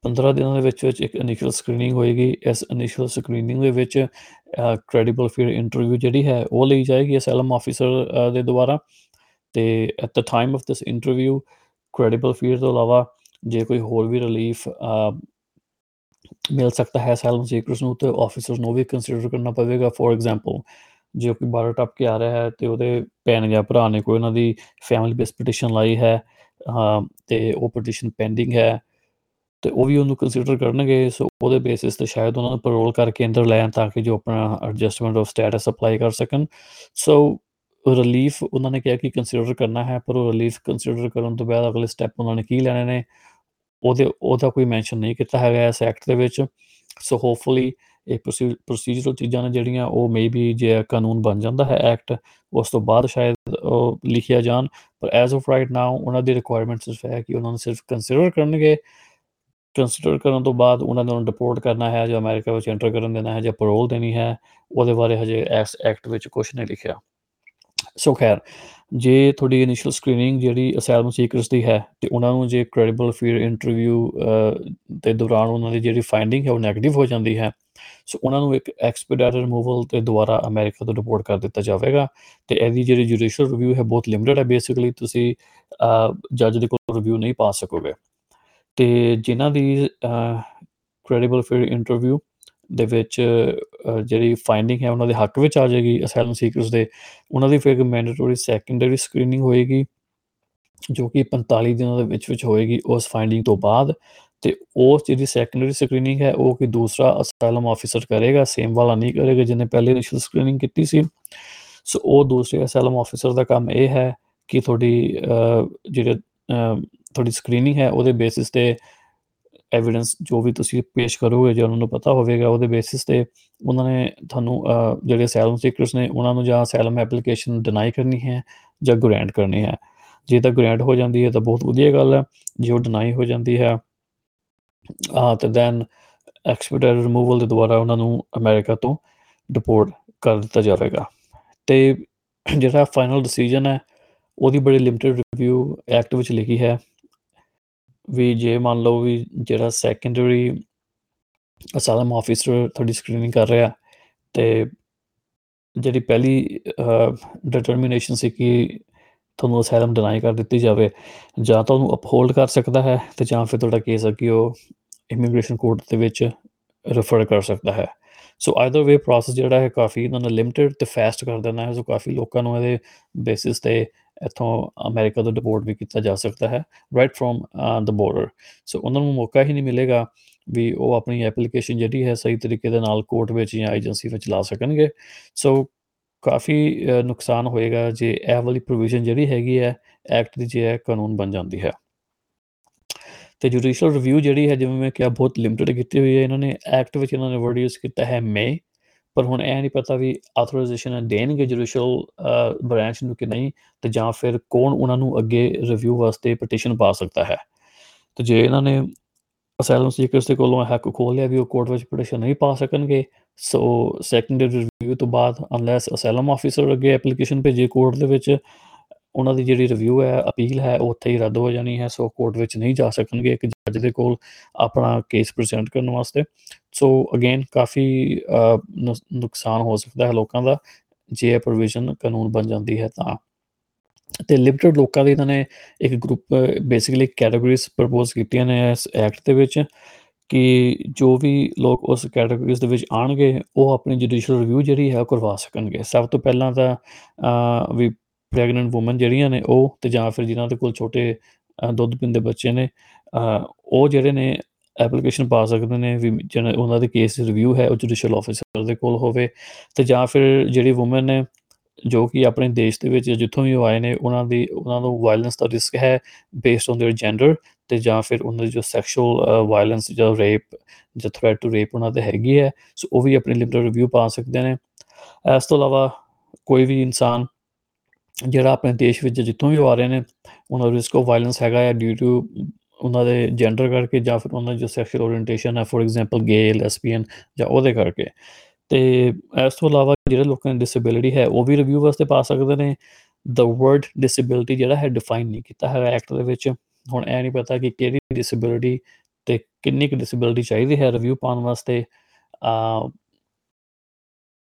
15 ਦਿਨਾਂ ਦੇ ਵਿੱਚ ਵਿੱਚ ਇੱਕ ਇਨੀਸ਼ੀਅਲ ਸਕਰੀਨਿੰਗ ਹੋਏਗੀ। ਇਸ ਇਨੀਸ਼ੀਅਲ ਸਕਰੀਨਿੰਗ ਦੇ ਵਿੱਚ ਕ੍ਰੈਡੀਬਲ ਫੀਅਰ ਇੰਟਰਵਿਊ ਜਿਹੜੀ ਹੈ ਉਹ ਲਈ ਜਾਏਗੀ ਅਸੈਲਮ ਆਫੀਸਰ ਦੇ ਦੁਆਰਾ। ਤੇ at the time of this interview credible fear ਤੋਂ ਇਲਾਵਾ ਜੇ ਕੋਈ ਹੋਰ ਵੀ ਰਿਲੀਫ ਅ, ਮਿਲ ਸਕਦਾ ਹੈ ਅਸਾਈਲਮ ਸੀਕਰਸ ਨੂੰ ਤੇ ਆਫਿਸਰਸ ਨੂੰ ਵੀ ਕੰਸੀਡਰ ਕਰਨਾ ਪਵੇਗਾ। ਫੋਰ ਐਗਜ਼ਾਮਪਲ ਜੇ ਕੋਈ ਬਾਰਡਰ ਟੱਪ ਕੇ ਆ ਰਿਹਾ ਹੈ ਤੇ ਉਹਦੇ ਭੈਣ ਜਾਂ ਭਰਾ ਨੇ ਕੋਈ ਉਹਨਾਂ ਦੀ ਫੈਮਿਲੀ ਬੇਸ ਪਟੀਸ਼ਨ ਲਾਈ ਹੈ ਹਾਂ ਤੇ ਉਹ ਪਟੀਸ਼ਨ ਪੈਂਡਿੰਗ ਹੈ ਤੇ ਉਹ ਵੀ ਉਹਨੂੰ ਕੰਸੀਡਰ ਕਰਨਗੇ, ਸੋ ਉਹਦੇ ਬੇਸਿਸ ਤੇ ਸ਼ਾਇਦ ਉਹਨਾਂ ਨੂੰ ਪਰੋਲ ਕਰਕੇ ਅੰਦਰ ਲੈਣ ਤਾਂ ਕਿ ਜੋ ਆਪਣਾ ਐਡਜਸਟਮੈਂਟ ਆਫ ਸਟੇਟਸ ਅਪਲਾਈ ਕਰ ਸਕਣ। ਸੋ ਰਿਲੀਫ ਉਹਨਾਂ ਨੇ ਕਿਹਾ ਕਿ ਕੰਸੀਡਰ ਕਰਨਾ ਹੈ, ਪਰ ਉਹ ਰਿਲੀਫ ਕੰਸੀਡਰ ਕਰਨ ਤੋਂ ਬਾਅਦ ਅਗਲੇ ਸਟੈਪ ਉਹਨਾਂ ਨੇ ਕੀ ਲੈਣੇ ਨੇ, ਉਹਦੇ, ਉਹਦਾ ਕੋਈ ਮੈਂਸ਼ਨ ਨਹੀਂ ਕੀਤਾ ਹੈਗਾ ਇਸ ਐਕਟ ਦੇ ਵਿੱਚ। ਸੋ ਹੋਪਫੁਲੀ ਇਹ ਪ੍ਰੋਸੀਜਰਲ ਚੀਜ਼ਾਂ ਨੇ ਜਿਹੜੀਆਂ ਉਹ ਮੇਬੀ ਜੇ ਕਾਨੂੰਨ ਬਣ ਜਾਂਦਾ ਹੈ ਐਕਟ ਉਸ ਤੋਂ ਬਾਅਦ ਸ਼ਾਇਦ ਉਹ ਲਿਖਿਆ ਜਾਣ। ਪਰ ਐਜ਼ ਆਫ ਰਾਈਟ ਨਾਓ ਉਹਨਾਂ ਦੀ ਰਿਕੁਆਇਰਮੈਂਟਸ ਸਿਰਫ ਹੈ ਕਿ ਉਹਨਾਂ ਨੂੰ ਸਿਰਫ ਕੰਸੀਡਰ ਕਰਨਗੇ। ਕੰਸੀਡਰ ਕਰਨ ਤੋਂ ਬਾਅਦ ਉਹਨਾਂ ਨੂੰ ਡਿਪੋਰਟ ਕਰਨਾ ਹੈ ਜਾਂ ਅਮਰੀਕਾ ਵਿੱਚ ਐਂਟਰ ਕਰਨ ਦੇਣਾ ਹੈ ਜਾਂ ਪਰੋਲ ਦੇਣੀ ਹੈ, ਉਹਦੇ ਬਾਰੇ ਹਜੇ ਇਸ ਐਕਟ ਵਿੱਚ ਕੁਝ ਨਹੀਂ ਲਿਖਿਆ। ਸੋ ਖੈਰ, ਜੇ ਤੁਹਾਡੀ ਇਨੀਸ਼ੀਅਲ ਸਕਰੀਨਿੰਗ ਜਿਹੜੀ ਅਸਾਈਲਮ ਸੀਕਰਸ ਦੀ ਹੈ ਤੇ ਉਹਨਾਂ ਨੂੰ ਜੇ ਕ੍ਰੈਡੀਬਲ ਫੀਅਰ ਇੰਟਰਵਿਊ ਦੇ ਦੌਰਾਨ ਉਹਨਾਂ ਦੀ ਜਿਹੜੀ ਫਾਈਂਡਿੰਗ ਹੈ ਉਹ 네ਗੇਟਿਵ ਹੋ ਜਾਂਦੀ ਹੈ ਸੋ ਉਹਨਾਂ ਨੂੰ ਇੱਕ ਐਕਸਪੀਡਾਈਟਡ ਰਿਮੂਵਲ ਤੇ ਦੁਬਾਰਾ ਅਮਰੀਕਾ ਤੋਂ ਰਿਪੋਰਟ ਕਰ ਦਿੱਤਾ ਜਾਵੇਗਾ ਤੇ ਇਹਦੀ ਜਿਹੜੀ ਜੁਡੀਸ਼ੀਅਲ ਰਿਵਿਊ ਹੈ ਬਹੁਤ ਲਿਮਿਟਡ ਹੈ ਬੇਸਿਕਲੀ ਤੁਸੀਂ ਜੱਜ ਦੇ ਕੋਲ ਰਿਵਿਊ ਨਹੀਂ ਪਾ ਸਕੋਗੇ। ਤੇ ਜਿਨ੍ਹਾਂ ਦੀ ਕ੍ਰੈਡੀਬਲ ਫੀਅਰ ਇੰਟਰਵਿਊ ਦੇ ਵਿੱਚ ਜਿਹੜੀ ਫਾਈਂਡਿੰਗ ਹੈ, ਉਹਨਾਂ ਦੇ ਹੱਕ ਵਿੱਚ ਆ ਜਾਏਗੀ ਅਸਾਈਲਮ ਸੀਕਰਸ ਦੇ, ਉਹਨਾਂ ਦੀ ਫਿਰ ਮੈਂਡੇਟਰੀ ਸੈਕੰਡਰੀ ਸਕਰੀਨਿੰਗ ਹੋਏਗੀ, ਜੋ ਕਿ 45 ਦਿਨਾਂ ਦੇ ਵਿੱਚ ਵਿੱਚ ਹੋਏਗੀ ਉਸ ਫਾਈਂਡਿੰਗ ਤੋਂ ਬਾਅਦ, ਤੇ ਉਸ ਜਿਹੜੀ ਸੈਕੰਡਰੀ ਸਕਰੀਨਿੰਗ ਹੈ, ਉਹ ਕਿ ਦੂਸਰਾ ਅਸਾਈਲਮ ਆਫੀਸਰ ਕਰੇਗਾ ਸੇਮ ਵਾਲਾ ਨਹੀਂ ਕਰੇਗਾ ਜਿਹਨੇ ਪਹਿਲੇ ਇਨੀਸ਼ੀਅਲ ਸਕਰੀਨਿੰਗ ਕੀਤੀ ਸੀ। ਸੋ ਉਹ ਦੂਸਰੇ ਅਸਾਈਲਮ ਆਫੀਸਰ ਦਾ ਕੰਮ ਇਹ ਹੈ ਕਿ ਤੁਹਾਡੀ ਜਿਹੜੇ ਤੁਹਾਡੀ ਸਕਰੀਨਿੰਗ ਹੈ, ਉਹਦੇ ਬੇਸਿਸ ਤੇ ਐਵੀਡੈਂਸ ਜੋ ਵੀ ਤੁਸੀਂ ਪੇਸ਼ ਕਰੋਗੇ, ਜੇ ਉਹਨਾਂ ਨੂੰ ਪਤਾ ਹੋਵੇਗਾ, ਉਹਦੇ ਬੇਸਿਸ ਤੇ ਉਹਨਾਂ ਨੇ ਤੁਹਾਨੂੰ ਜਿਹੜੇ ਅਸਾਈਲਮ ਸੀਕਰਸ ਨੇ, ਉਹਨਾਂ ਨੂੰ ਜਾਂ ਅਸਾਈਲਮ ਐਪਲੀਕੇਸ਼ਨ ਡਿਨਾਈ ਕਰਨੀ ਹੈ ਜਾਂ ਗ੍ਰੈਂਟ ਕਰਨੀ ਹੈ। ਜੇ ਤਾਂ ਗ੍ਰੈਂਟ ਹੋ ਜਾਂਦੀ ਹੈ ਤਾਂ ਬਹੁਤ ਵਧੀਆ ਗੱਲ ਹੈ, ਜੇ ਉਹ ਡਿਨਾਈ ਹੋ ਜਾਂਦੀ ਹੈ ਆ ਤੇ ਦੈਨ ਐਕਸਪੀਡਾਈਟਡ ਰਿਮੂਵਲ ਦੇ ਦੁਆਰਾ ਉਹਨਾਂ ਨੂੰ ਅਮਰੀਕਾ ਤੋਂ ਡਿਪੋਰਟ ਕਰ ਦਿੱਤਾ ਜਾਵੇਗਾ। ਤੇ ਜਿਹੜਾ ਫਾਈਨਲ ਡਿਸੀਜਨ ਹੈ, ਉਹਦੀ ਬੜੀ ਲਿਮਟਿਡ ਰਿਵਿਊ ਐਕਟ ਵਿੱਚ ਲਿਖੀ ਹੈ। ਵੀ ਜੇ ਮੰਨ ਲਓ ਵੀ ਜਿਹੜਾ ਸੈਕੰਡਰੀ ਅਸਾਲਮ ਆਫੀਸਰ ਤੁਹਾਡੀ ਸਕਰੀਨਿੰਗ ਕਰ ਰਿਹਾ ਤੇ ਜਿਹੜੀ ਪਹਿਲੀ ਡਿਟਰਮੀਨੇਸ਼ਨ ਸੀ ਕਿ ਤੁਹਾਨੂੰ ਅਸਾਈਲਮ ਡਿਨਾਈ ਕਰ ਦਿੱਤੀ ਜਾਵੇ, ਜਾਂ ਤਾਂ ਉਹਨੂੰ ਅਪਹੋਲਡ ਕਰ ਸਕਦਾ ਹੈ ਤੇ ਜਾਂ ਫਿਰ ਤੁਹਾਡਾ ਕੇਸ ਹੈ ਕਿ ਉਹ ਇਮੀਗ੍ਰੇਸ਼ਨ ਕੋਰਟ ਦੇ ਵਿੱਚ ਰੈਫਰ ਕਰ ਸਕਦਾ ਹੈ। ਸੋ ਆਈਦਰ ਵੇ ਪ੍ਰੋਸੈਸ ਜਿਹੜਾ ਹੈ ਕਾਫੀ ਇਹਨਾਂ ਨੇ ਲਿਮਟਿਡ ਤੇ ਫਾਸਟ ਕਰ ਦੇਣਾ ਹੈ ਸੋ ਕਾਫੀ ਲੋਕਾਂ ਨੂੰ ਇਹਦੇ ਬੇਸਿਸ ਤੇ ਇਥੋਂ ਅਮਰੀਕਾ ਤੋਂ ਡਿਪੋਰਟ ਵੀ ਕੀਤਾ ਜਾ ਸਕਦਾ ਹੈ right from the border so ਉਹਨਾਂ ਨੂੰ ਮੌਕਾ ਹੀ ਨਹੀਂ ਮਿਲੇਗਾ ਵੀ ਉਹ ਆਪਣੀ ਐਪਲੀਕੇਸ਼ਨ ਜਿਹੜੀ ਹੈ ਸਹੀ ਤਰੀਕੇ ਦੇ ਨਾਲ ਕੋਰਟ ਵਿੱਚ ਜਾਂ ਏਜੰਸੀ ਵਿੱਚ ਲਾ ਸਕਣਗੇ। ਸੋ ਕਾਫੀ ਨੁਕਸਾਨ ਹੋਏਗਾ ਜੇ ਇਹ ਵਾਲੀ ਪ੍ਰੋਵੀਜ਼ਨ ਜਿਹੜੀ ਹੈਗੀ ਹੈ ਐਕਟ ਦੀ ਜੇ ਕਾਨੂੰਨ ਬਣ ਜਾਂਦੀ ਹੈ। ਤੇ ਜੁਡੀਸ਼ੀਅਲ ਰਿਵਿਊ ਜਿਹੜੀ ਹੈ, ਜਿਵੇਂ ਮੈਂ ਕਿਹਾ, ਬਹੁਤ ਲਿਮਟਿਡ ਕੀਤੀ ਹੋਈ ਹੈ। ਇਹਨਾਂ ਨੇ ਐਕਟ ਵਿੱਚ ਇਹਨਾਂ ਨੇ ਵਰਡ ਯੂਜ਼ ਕੀਤਾ ਹੈ ਮੇ ਪਰ ਹੁਣ ਇਹ ਨਹੀਂ ਪਤਾ ਵੀ ਆਥੋਰਾਈਜੇਸ਼ਨ ਦੇਣਗੇ ਜੁਡੀਸ਼ੀਅਲ ਬ੍ਰਾਂਚ ਨੂੰ ਕਿ ਨਹੀਂ ਤੇ ਜਾਂ ਫਿਰ ਕੌਣ ਉਹਨਾਂ ਨੂੰ ਅੱਗੇ ਰਿਵਿਊ ਵਾਸਤੇ ਪਟੀਸ਼ਨ ਪਾ ਸਕਦਾ ਹੈ। ਤੇ ਜੇ ਇਹਨਾਂ ਨੇ ਅਸਾਈਲਮ ਸੀਕਰਸ ਦੇ ਕੋਲੋਂ ਹੱਕ ਖੋਲ ਲਿਆ ਵੀ ਉਹ ਕੋਰਟ ਵਿੱਚ ਪਟੀਸ਼ਨ ਨਹੀਂ ਪਾ ਸਕਣਗੇ, ਸੋ ਸੈਕੰਡਰੀ ਰਿਵਿਊ ਤੋਂ ਬਾਅਦ ਅਨਲੈਸ ਅਸਾਈਲਮ ਆਫੀਸਰ ਅੱਗੇ ਐਪਲੀਕੇਸ਼ਨ ਭੇਜੇ ਕੋਰਟ ਦੇ ਵਿੱਚ, ਉਹਨਾਂ ਦੀ ਜਿਹੜੀ ਰਿਵਿਊ ਹੈ ਅਪੀਲ ਹੈ, ਉਹ ਉੱਥੇ ਹੀ ਰੱਦ ਹੋ ਜਾਣੀ ਹੈ, ਸੋ ਕੋਰਟ ਵਿੱਚ ਨਹੀਂ ਜਾ ਸਕਣਗੇ ਇੱਕ ਜੱਜ ਦੇ ਕੋਲ ਆਪਣਾ ਕੇਸ ਪ੍ਰੈਜ਼ੈਂਟ ਕਰਨ ਵਾਸਤੇ। ਸੋ ਅਗੇਨ ਕਾਫੀ ਨੁਕਸਾਨ ਹੋ ਸਕਦਾ ਹੈ ਲੋਕਾਂ ਦਾ। ਜੇ ਇਹ ਪ੍ਰੋਵੀਜ਼ਨ ਕਾਨੂੰਨ ਬਣ ਜਾਂਦੀ ਹੈ ਤਾਂ। ਤੇ ਲਿਮਟਿਡ ਲੋਕਾਂ ਦੇ ਇਹਨਾਂ ਨੇ ਇੱਕ ਗਰੁੱਪ ਬੇਸਿਕਲੀ ਕੈਟਾਗਰੀਜ਼ ਪ੍ਰਪੋਜ਼ ਕੀਤੀਆਂ ਨੇ ਇਸ ਐਕਟ ਦੇ ਵਿੱਚ ਕਿ ਜੋ ਵੀ ਲੋਕ ਉਸ ਕੈਟਾਗਰੀਜ਼ ਦੇ ਵਿੱਚ ਆਣਗੇ ਉਹ ਆਪਣੀ ਜੁਡੀਸ਼ੀਅਲ ਰਿਵਿਊ ਜਿਹੜੀ ਹੈ ਕਰਵਾ ਸਕਣਗੇ। ਸਭ ਤੋਂ ਪਹਿਲਾਂ ਤਾਂ ਵੀ ਪ੍ਰੈਗਨੈਂਟ ਔਮਨ ਜਿਹੜੀਆਂ ਨੇ ਉਹ ਤੇ ਜਾਂ ਫਿਰ ਜਿਨ੍ਹਾਂ ਦੇ ਕੋਲ ਛੋਟੇ ਦੁੱਧ ਪੀਂਦੇ ਬੱਚੇ ਨੇ ਉਹ ਜਿਹੜੇ ਨੇ ਐਪਲੀਕੇਸ਼ਨ ਪਾ ਸਕਦੇ ਨੇ ਵੀ ਜਿਹਨਾਂ ਉਹਨਾਂ ਦੇ ਕੇਸ ਰਿਵਿਊ ਹੈ ਉਹ ਜੁਡੀਸ਼ੀਅਲ ਆਫੀਸਰ ਦੇ ਕੋਲ ਹੋਵੇ ਤੇ ਜਾਂ ਫਿਰ ਜਿਹੜੀ ਔਮਨ ਨੇ ਜੋ ਕਿ ਆਪਣੇ ਦੇਸ਼ ਦੇ ਵਿੱਚ ਜਿੱਥੋਂ ਵੀ ਆਏ ਨੇ ਉਹਨਾਂ ਦੀ ਉਹਨਾਂ ਨੂੰ ਵਾਇਲੈਂਸ ਦਾ ਰਿਸਕ ਹੈ ਬੇਸਡ ਔਨ देयर ਜੈਂਡਰ ਤੇ ਜਾਂ ਫਿਰ ਉਹਨਾਂ ਦੀ ਜੋ ਸੈਕਸ਼ੂਅਲ ਵਾਇਲੈਂਸ ਜਾਂ ਰੇਪ ਜਾਂ ਥ੍ਰੈਟ ਟੂ ਰੇਪ ਉਹਨਾਂ ਦੇ ਹੈਗੀ ਹੈ ਸੋ ਉਹ ਵੀ ਆਪਣੀ ਲਿਬਰਲ ਰਿਵਿਊ ਪਾ ਸਕਦੇ ਨੇ ਇਸ ਤੋਂ ਇਲਾਵਾ ਕੋਈ ਵੀ ਇਨਸਾਨ ਜਿਹੜਾ ਆਪਣੇ ਦੇਸ਼ ਵਿੱਚ ਜਿੱਥੋਂ ਵੀ ਆ ਰਹੇ ਨੇ ਉਹਨਾਂ ਦਾ ਰਿਸਕ ਆਫ ਵਾਇਲੈਂਸ ਹੈਗਾ ਹੈ ਡਿਊ ਟੂ ਉਹਨਾਂ ਦੇ ਜੈਂਡਰ ਕਰਕੇ ਜਾਂ ਫਿਰ ਉਹਨਾਂ ਦੀ ਜੋ ਸੈਕਸ਼ੂਅਲ ਓਰੀਐਂਟੇਸ਼ਨ ਹੈ ਫੋਰ ਐਗਜ਼ਾਮਪਲ ਗੇ ਲੈਸਬੀਅਨ ਜਾਂ ਉਹਦੇ ਕਰਕੇ। ਤੇ ਇਸ ਤੋਂ ਇਲਾਵਾ ਜਿਹੜੇ ਲੋਕਾਂ ਦੀ ਡਿਸੇਬਿਲਿਟੀ ਹੈ, ਉਹ ਵੀ ਰਿਵਿਊ ਵਾਸਤੇ ਪਾ ਸਕਦੇ ਨੇ। ਦ ਵਰਡ ਡਿਸੇਬਿਲਿਟੀ ਜਿਹੜਾ ਹੈ ਡਿਫਾਈਨ ਨਹੀਂ ਕੀਤਾ ਹੈ ਐਕਟ ਦੇ ਵਿੱਚ। ਹੁਣ ਇਹ ਨਹੀਂ ਪਤਾ ਕਿ ਕਿਹੜੀ ਡਿਸੇਬਿਲਿਟੀ ਤੇ ਕਿੰਨੀ ਕੁ ਡਿਸੇਬਿਲਿਟੀ ਚਾਹੀਦੀ ਹੈ ਰਿਵਿਊ ਪਾਉਣ ਵਾਸਤੇ। ਆ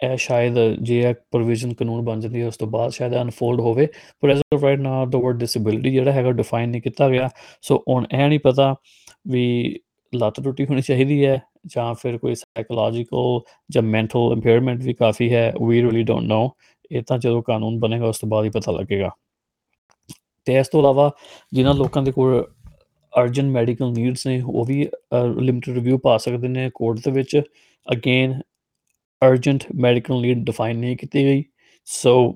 ਇਹ ਸ਼ਾਇਦ ਜੇ ਇਹ ਪ੍ਰੋਵੀਜ਼ਨ ਕਾਨੂੰਨ ਬਣ ਜਾਂਦੀ ਹੈ, ਉਸ ਤੋਂ ਬਾਅਦ ਸ਼ਾਇਦ ਅਨਫੋਲਡ ਹੋਵੇ ਪਰ as of right now the word disability ਜਿਹੜਾ ਹੈਗਾ ਡਿਫਾਈਨ ਨਹੀਂ ਕੀਤਾ ਗਿਆ। ਸੋ ਹੁਣ ਇਹ ਨਹੀਂ ਪਤਾ ਵੀ ਲੱਤ ਟੁੱਟੀ ਹੋਣੀ ਚਾਹੀਦੀ ਹੈ, ਜਾਂ ਫਿਰ ਕੋਈ ਸਾਈਕੋਲੋਜੀਕਲ ਜਾਂ ਮੈਂਟਲ ਇੰਪੇਅਰਮੈਂਟ ਵੀ ਕਾਫੀ ਹੈ ਵੀ ਰੀਲੀ ਡੋਨਟ ਨੋ ਇਹ ਤਾਂ ਜਦੋਂ ਕਾਨੂੰਨ ਬਣੇਗਾ, ਉਸ ਤੋਂ ਬਾਅਦ ਹੀ ਪਤਾ ਲੱਗੇਗਾ। ਤੇ ਇਸ ਤੋਂ ਇਲਾਵਾ ਜਿਨ੍ਹਾਂ ਲੋਕਾਂ ਦੇ ਕੋਲ ਅਰਜੈਂਟ ਮੈਡੀਕਲ ਨੀਡਸ ਨੇ, ਉਹ ਵੀ ਲਿਮਟਿਡ ਰਿਵਿਊ ਪਾ ਸਕਦੇ ਨੇ। ਕੋਰਟ ਦੇ ਵਿੱਚ again urgent medical need define ਨਹੀਂ ਕੀਤੀ ਗਈ। ਸੋ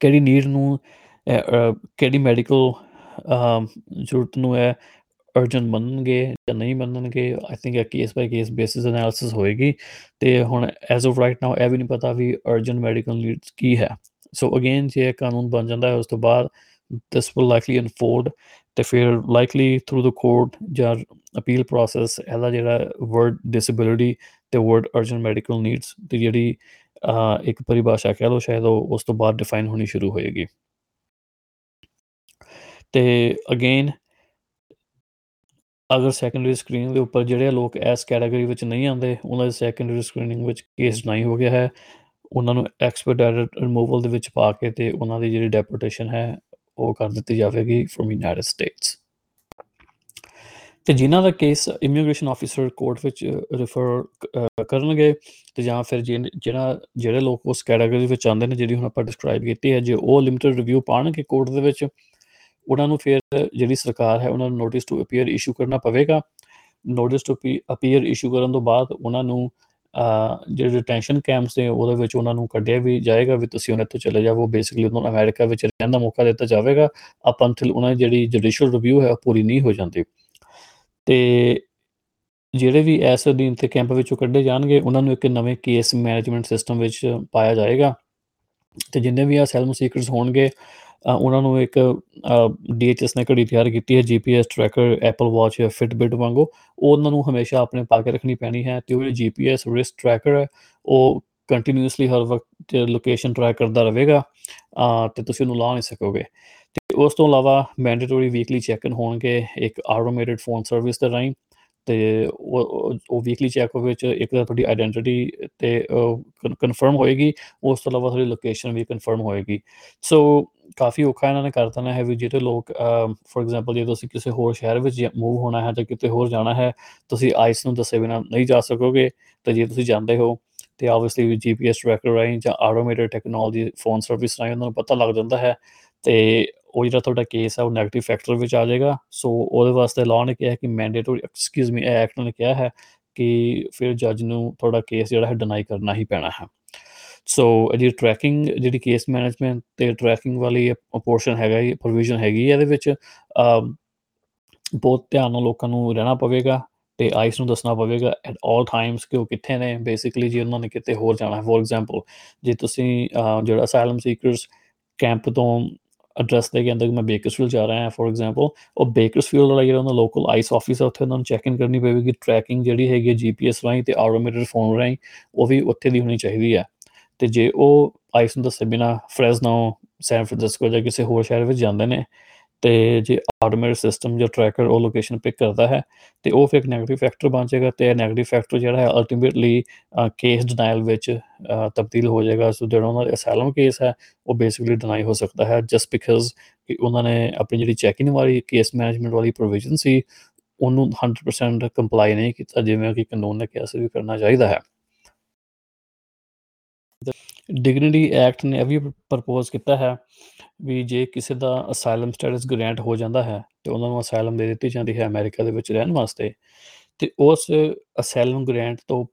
ਕਿਹੜੀ ਨੀਡ ਨੂੰ ਕਿਹੜੀ ਮੈਡੀਕਲ ਜ਼ਰੂਰਤ ਨੂੰ ਹੈ ਅਰਜੈਂਟ ਮੰਨਣਗੇ ਜਾਂ ਨਹੀਂ ਮੰਨਣਗੇ ਆਈ ਥਿੰਕ ਇਹ case by case basis analysis ਹੋਏਗੀ। ਤੇ ਹੁਣ ਐਜ਼ ਆਫ ਰਾਈਟ ਨਾਓ ਇਹ ਵੀ ਨਹੀਂ ਪਤਾ ਵੀ ਅਰਜੈਂਟ ਮੈਡੀਕਲ ਨੀਡਸ ਕੀ ਹੈ। ਸੋ ਅਗੇਨ ਜੇ ਕਾਨੂੰਨ ਬਣ ਜਾਂਦਾ ਹੈ, ਉਸ ਤੋਂ ਬਾਅਦ this will likely unfold ਤੇ ਫਿਰ ਲਾਈਕਲੀ ਥਰੂ ਦ ਕੋਰਟ ਜਾਂ ਅਪੀਲ ਪ੍ਰੋਸੈਸ ਇਹਦਾ ਜਿਹੜਾ ਵਰਡ ਡਿਸੇਬਿਲਿਟੀ ਤੇ ਵਰਡ ਅਰਜੈਂਟ ਮੈਡੀਕਲ ਨੀਡਸ ਦੀ ਜਿਹੜੀ ਇੱਕ ਪਰਿਭਾਸ਼ਾ ਕਹਿ ਲਓ, ਸ਼ਾਇਦ ਉਹ ਉਸ ਤੋਂ ਬਾਅਦ ਡਿਫਾਈਨ ਹੋਣੀ ਸ਼ੁਰੂ ਹੋਏਗੀ। ਤੇ ਅਗੇਨ ਅਗਰ ਸੈਕੰਡਰੀ ਸਕਰੀਨਿੰਗ ਦੇ ਉੱਪਰ ਜਿਹੜੇ ਲੋਕ ਇਸ ਕੈਟਾਗਰੀ ਵਿੱਚ ਨਹੀਂ ਆਉਂਦੇ, ਉਹਨਾਂ ਦੀ ਸੈਕੰਡਰੀ ਸਕਰੀਨਿੰਗ ਵਿੱਚ ਕੇਸ ਨਹੀਂ ਹੋ ਗਿਆ ਹੈ। ਉਹਨਾਂ ਨੂੰ ਐਕਸਪੈਡਿਟਡ ਰਿਮੂਵਲ ਦੇ ਵਿੱਚ ਪਾ ਕੇ ਤੇ ਉਹਨਾਂ ਦੀ ਜਿਹੜੀ ਡੈਪੋਟੇਸ਼ਨ ਹੈ, ਉਹ ਕਰ ਦਿੱਤੀ ਜਾਵੇਗੀ ਫਰਮ ਯੂਨਾਈਟਿਡ ਸਟੇਟਸ ਤੇ ਜਿਨ੍ਹਾਂ ਦਾ ਕੇਸ ਇਮੀਗ੍ਰੇਸ਼ਨ ਆਫੀਸਰ ਕੋਰਟ ਵਿੱਚ ਰੈਫਰ ਕਰਨਗੇ ਤੇ ਜਾਂ ਫਿਰ ਜਿਹੜਾ ਜਿਹੜੇ ਲੋਕ ਉਸ ਕੈਟਾਗਰੀ ਵਿੱਚ ਆਉਂਦੇ ਨੇ, ਜਿਹੜੀ ਹੁਣ ਆਪਾਂ ਡਿਸਕ੍ਰਾਈਬ ਕੀਤੀ ਹੈ, ਜੇ ਉਹ ਲਿਮਟਿਡ ਰਿਵਿਊ ਪਾਣਗੇ ਕੋਰਟ ਦੇ ਵਿੱਚ, ਉਹਨਾਂ ਨੂੰ ਫਿਰ ਜਿਹੜੀ ਸਰਕਾਰ ਹੈ, ਉਹਨਾਂ ਨੂੰ ਨੋਟਿਸ ਟੂ ਅਪੀਅਰ ਇਸ਼ੂ ਕਰਨਾ ਪਵੇਗਾ। ਨੋਟਿਸ ਟੂ ਅਪੀਅਰ ਇਸ਼ੂ ਕਰਨ ਤੋਂ ਬਾਅਦ ਉਹਨਾਂ ਨੂੰ ਜਿਹੜੇ ਡਿਟੈਂਸ਼ਨ ਕੈਂਪਸ ਨੇ, ਉਹਦੇ ਵਿੱਚ ਉਹਨਾਂ ਨੂੰ ਕੱਢਿਆ ਵੀ ਜਾਏਗਾ ਵੀ ਤੁਸੀਂ ਉਹਨਾਂ ਤੋਂ ਚਲੇ ਜਾਵੋ ਬੇਸਿਕਲੀ ਉਹਨਾਂ ਨੂੰ ਅਮਰੀਕਾ ਵਿੱਚ ਰਹਿਣ ਦਾ ਮੌਕਾ ਦਿੱਤਾ ਜਾਵੇਗਾ। ਅਪ ਅੰਟਿਲ ਉਹਨਾਂ ਦੀ ਜਿਹੜੀ ਜੁਡੀਸ਼ੀਅਲ ਰਿਵਿਊ ਹੈ ਪੂਰੀ ਨਹੀਂ ਹੋ ਜਾਂਦੀ। ਤੇ ਜਿਹੜੇ ਵੀ ਐਸ ਅਧੀਨ ਤੇ ਕੈਂਪ ਵਿੱਚੋਂ ਕੱਢੇ ਜਾਣਗੇ, ਉਹਨਾਂ ਨੂੰ ਇੱਕ ਨਵੇਂ ਕੇਸ ਮੈਨੇਜਮੈਂਟ ਸਿਸਟਮ ਵਿੱਚ ਪਾਇਆ ਜਾਏਗਾ। ਤੇ ਜਿੰਨੇ ਵੀ ਅਸੈਲਮ ਸੀਕਰਸ ਹੋਣਗੇ ਉਹਨਾਂ ਨੂੰ ਇੱਕ ਡੀਐਚਐਸ ਨੇ ਘੜੀ ਤਿਆਰ ਕੀਤੀ ਹੈ ਜੀਪੀਐਸ ਟਰੈਕਰ ਐਪਲ ਵਾਚ ਜਾਂ ਫਿਟਬਿਟ ਵਾਂਗੂ। ਉਹਨਾਂ ਨੂੰ ਹਮੇਸ਼ਾ ਆਪਣੇ ਪਾ ਕੇ ਰੱਖਣੀ ਪੈਣੀ ਹੈ ਤੇ ਉਹ ਜੀਪੀਐਸ ਰਿਸਕ ਟਰੈਕਰ ਹੈ, ਉਹ ਕੰਟੀਨਿਊਸਲੀ ਹਰ ਵਕਤ ਲੋਕੇਸ਼ਨ ਟਰੈਕ ਕਰਦਾ ਰਹੇਗਾ ਤੇ ਤੁਸੀਂ ਉਹਨੂੰ ਲਾ ਨਹੀਂ ਸਕੋਗੇ। ਤੇ ਉਸ ਤੋਂ ਇਲਾਵਾ ਮੈਂਡੇਟਰੀ ਵੀਕਲੀ ਚੈੱਕ ਇਨ ਹੋਣਗੇ ਇੱਕ ਆਟੋਮੇਟਿਡ ਫੋਨ ਸਰਵਿਸ ਦੇ ਰਾਹੀਂ ਤੇ ਉਹ ਉਹ ਵੀਕਲੀ ਚੈੱਕ ਵਿੱਚ ਇੱਕ ਤਾਂ ਤੁਹਾਡੀ ਆਇਡੈਂਟੀਟੀ ਤੇ ਕਨਫਰਮ ਹੋਏਗੀ, ਉਸ ਤੋਂ ਇਲਾਵਾ ਤੁਹਾਡੀ ਲੋਕੇਸ਼ਨ ਵੀ ਕਨਫਰਮ ਹੋਏਗੀ। ਸੋ ਕਾਫੀ ਔਖਾ ਇਹਨਾਂ ਨੇ ਕਰ ਦੇਣਾ ਹੈ ਵੀ ਜਿਹੜੇ ਲੋਕ ਫੋਰ ਐਗਜ਼ਾਮਪਲ ਜੇ ਤੁਸੀਂ ਕਿਸੇ ਹੋਰ ਸ਼ਹਿਰ ਵਿੱਚ ਮੂਵ ਹੋਣਾ ਹੈ ਜਾਂ ਕਿਤੇ ਹੋਰ ਜਾਣਾ ਹੈ, ਤੁਸੀਂ ਆਈਸ ਨੂੰ ਦੱਸੇ ਬਿਨਾ ਨਹੀਂ ਜਾ ਸਕੋਗੇ, ਤੇ ਜੇ ਤੁਸੀਂ ਜਾਂਦੇ ਹੋ, ਤੇ ਆਬਵੀਅਸਲੀ ਵੀ ਜੀਪੀਐਸ ਟਰੈਕਰ ਰਾਹੀਂ ਜਾਂ ਆਟੋਮੇਟਿਡ ਟੈਕਨੋਲੋਜੀ ਫੋਨ ਸਰਵਿਸ ਰਾਹੀਂ ਉਹਨਾਂ ਨੂੰ ਪਤਾ ਲੱਗ ਜਾਂਦਾ ਹੈ, ਤੇ ਉਹ ਜਿਹੜਾ ਤੁਹਾਡਾ ਕੇਸ ਹੈ ਉਹ 네ਗੇਟਿਵ ਫੈਕਟਰ ਵਿੱਚ ਆ ਜਾਏਗਾ। ਸੋ ਉਹਦੇ ਵਾਸਤੇ ਲਾਅ ਨੇ ਕਿਹਾ ਕਿ ਮੈਂਡੇਟਰੀ ਐਕਸਕਿਊਜ਼ ਮੀ ਐਕਟ ਨੇ ਕਿਹਾ ਹੈ ਕਿ ਫਿਰ ਜੱਜ ਨੂੰ ਤੁਹਾਡਾ ਕੇਸ ਜਿਹੜਾ ਹੈ ਡਿਨਾਈ ਕਰਨਾ ਹੀ ਪੈਣਾ ਹੈ। ਸੋ ਜਿਹੜੀ ਟਰੈਕਿੰਗ ਜਿਹੜੀ ਕੇਸ ਮੈਨੇਜਮੈਂਟ ਤੇ ਟਰੈਕਿੰਗ ਵਾਲੀ ਪੋਰਸ਼ਨ ਹੈਗਾ ਇਹ ਪ੍ਰੋਵੀਜ਼ਨ ਹੈਗੀ ਇਹਦੇ ਵਿੱਚ ਬਹੁਤ ਧਿਆਨ ਨਾਲ ਲੋਕਾਂ ਨੂੰ ਰਹਿਣਾ ਪਵੇਗਾ ਤੇ ਆਈਸ ਨੂੰ ਦੱਸਣਾ ਪਵੇਗਾ ਐਟ ਆਲ ਟਾਈਮਸ ਕਿ ਉਹ ਕਿੱਥੇ ਨੇ। ਬੇਸਿਕਲੀ ਜੇ ਉਹਨਾਂ ਨੇ ਕਿਤੇ ਹੋਰ ਜਾਣਾ ਹੈ ਫੋਰ ਐਗਜ਼ਾਮਪਲ ਜੇ ਤੁਸੀਂ ਜਿਹੜਾ ਅਸਾਈਲਮ ਸੀਕਰਸ ਕੈਂਪ ਤੋਂ ਐਡਰੈਸ ਦੇ ਕੇ ਅੰਦਰ ਮੈਂ ਬੇਕਰਸਫੀਲਡ ਜਾ ਰਿਹਾ ਹਾਂ ਫੋਰ ਐਗਜ਼ਾਮਪਲ ਉਹ ਬੇਕਰਸਫੀਲਡ ਵਾਲਾ ਜਿਹੜਾ ਉਹਨਾਂ ਲੋਕਲ ਆਈਸ ਆਫਿਸ ਹੈ ਉੱਥੇ ਉਹਨਾਂ ਨੂੰ ਚੈੱਕ ਇਨ ਕਰਨੀ ਪਵੇਗੀ ਟਰੈਕਿੰਗ ਜਿਹੜੀ ਹੈਗੀ ਹੈ ਜੀਪੀਐਸ ਰਾਹੀਂ ਤੇ ਆਟੋਮੇਟਡ ਫੋਨ ਰਾਹੀਂ, ਉਹ ਵੀ ਉੱਥੇ ਦੀ ਹੋਣੀ ਚਾਹੀਦੀ ਹੈ। ਤੇ ਜੇ ਉਹ ਆਈਸ ਨੂੰ ਦੱਸੇ ਬਿਨਾ ਫ੍ਰੈਜ਼ਨੋ ਸੈਨ ਫ੍ਰਾਂਸਿਸਕੋ ਜਾਂ ਕਿਸੇ ਹੋਰ ਸ਼ਹਿਰ ਵਿੱਚ ਜਾਂਦੇ ਨੇ ਤੇ ਜੇ ਆਟੋਮੇਟਿਕ ਸਿਸਟਮ ਜਾਂ ਟਰੈਕਰ ਉਹ ਲੋਕੇਸ਼ਨ ਪਿਕ ਕਰਦਾ ਹੈ, ਤੇ ਉਹ ਫਿਰ ਇੱਕ 네ਗੇਟਿਵ ਫੈਕਟਰ ਬਣ ਜਾਏਗਾ ਤੇ ਇਹ 네ਗੇਟਿਵ ਫੈਕਟਰ ਜਿਹੜਾ ਹੈ ਅਲਟੀਮੇਟਲੀ ਕੇਸ ਡਿਨਾਈਲ ਵਿੱਚ ਤਬਦੀਲ ਹੋ ਜਾਏਗਾ। ਸੋ ਜਿਹੜਾ ਉਹਨਾਂ ਦਾ ਅਸਾਈਲਮ ਕੇਸ ਹੈ, ਉਹ ਬੇਸਿਕਲੀ ਡਿਨਾਈ ਹੋ ਸਕਦਾ ਹੈ। ਜਸਟ ਬਿਕਾਜ਼ ਕਿ ਉਹਨਾਂ ਨੇ ਆਪਣੀ ਜਿਹੜੀ ਚੈਕਿੰਗ ਵਾਲੀ ਕੇਸ ਮੈਨੇਜਮੈਂਟ ਵਾਲੀ ਪ੍ਰੋਵੀਜ਼ਨ ਸੀ, ਉਹਨੂੰ 100% ਕੰਪਲਾਈ ਨਹੀਂ ਕੀਤਾ, ਜਿਵੇਂ ਕਿ ਕਾਨੂੰਨ ਨੇ ਕਿਹਾ ਸੀ ਵੀ ਕਰਨਾ ਚਾਹੀਦਾ ਹੈ। ਡਿਗਨਿਟੀ ਐਕਟ ਨੇ ਇਹ ਵੀ ਪ੍ਰਪੋਜ਼ ਕੀਤਾ ਹੈ ਵੀ ਜੇ ਕਿਸੇ ਦਾ ਅਸਾਈਲਮ ਸਟੇਟਸ ਗ੍ਰਾਂਟ ਹੋ ਜਾਂਦਾ ਹੈ ਤੇ ਉਹਨਾਂ ਨੂੰ ਅਸਾਈਲਮ ਦੇ ਦਿੱਤੀ ਜਾਂਦੀ ਹੈ ਅਮਰੀਕਾ ਦੇ ਵਿੱਚ ਰਹਿਣ ਵਾਸਤੇ, ਤੇ ਉਸ ਅਸਾਈਲਮ ਗ੍ਰਾਂਟ ਤੋਂ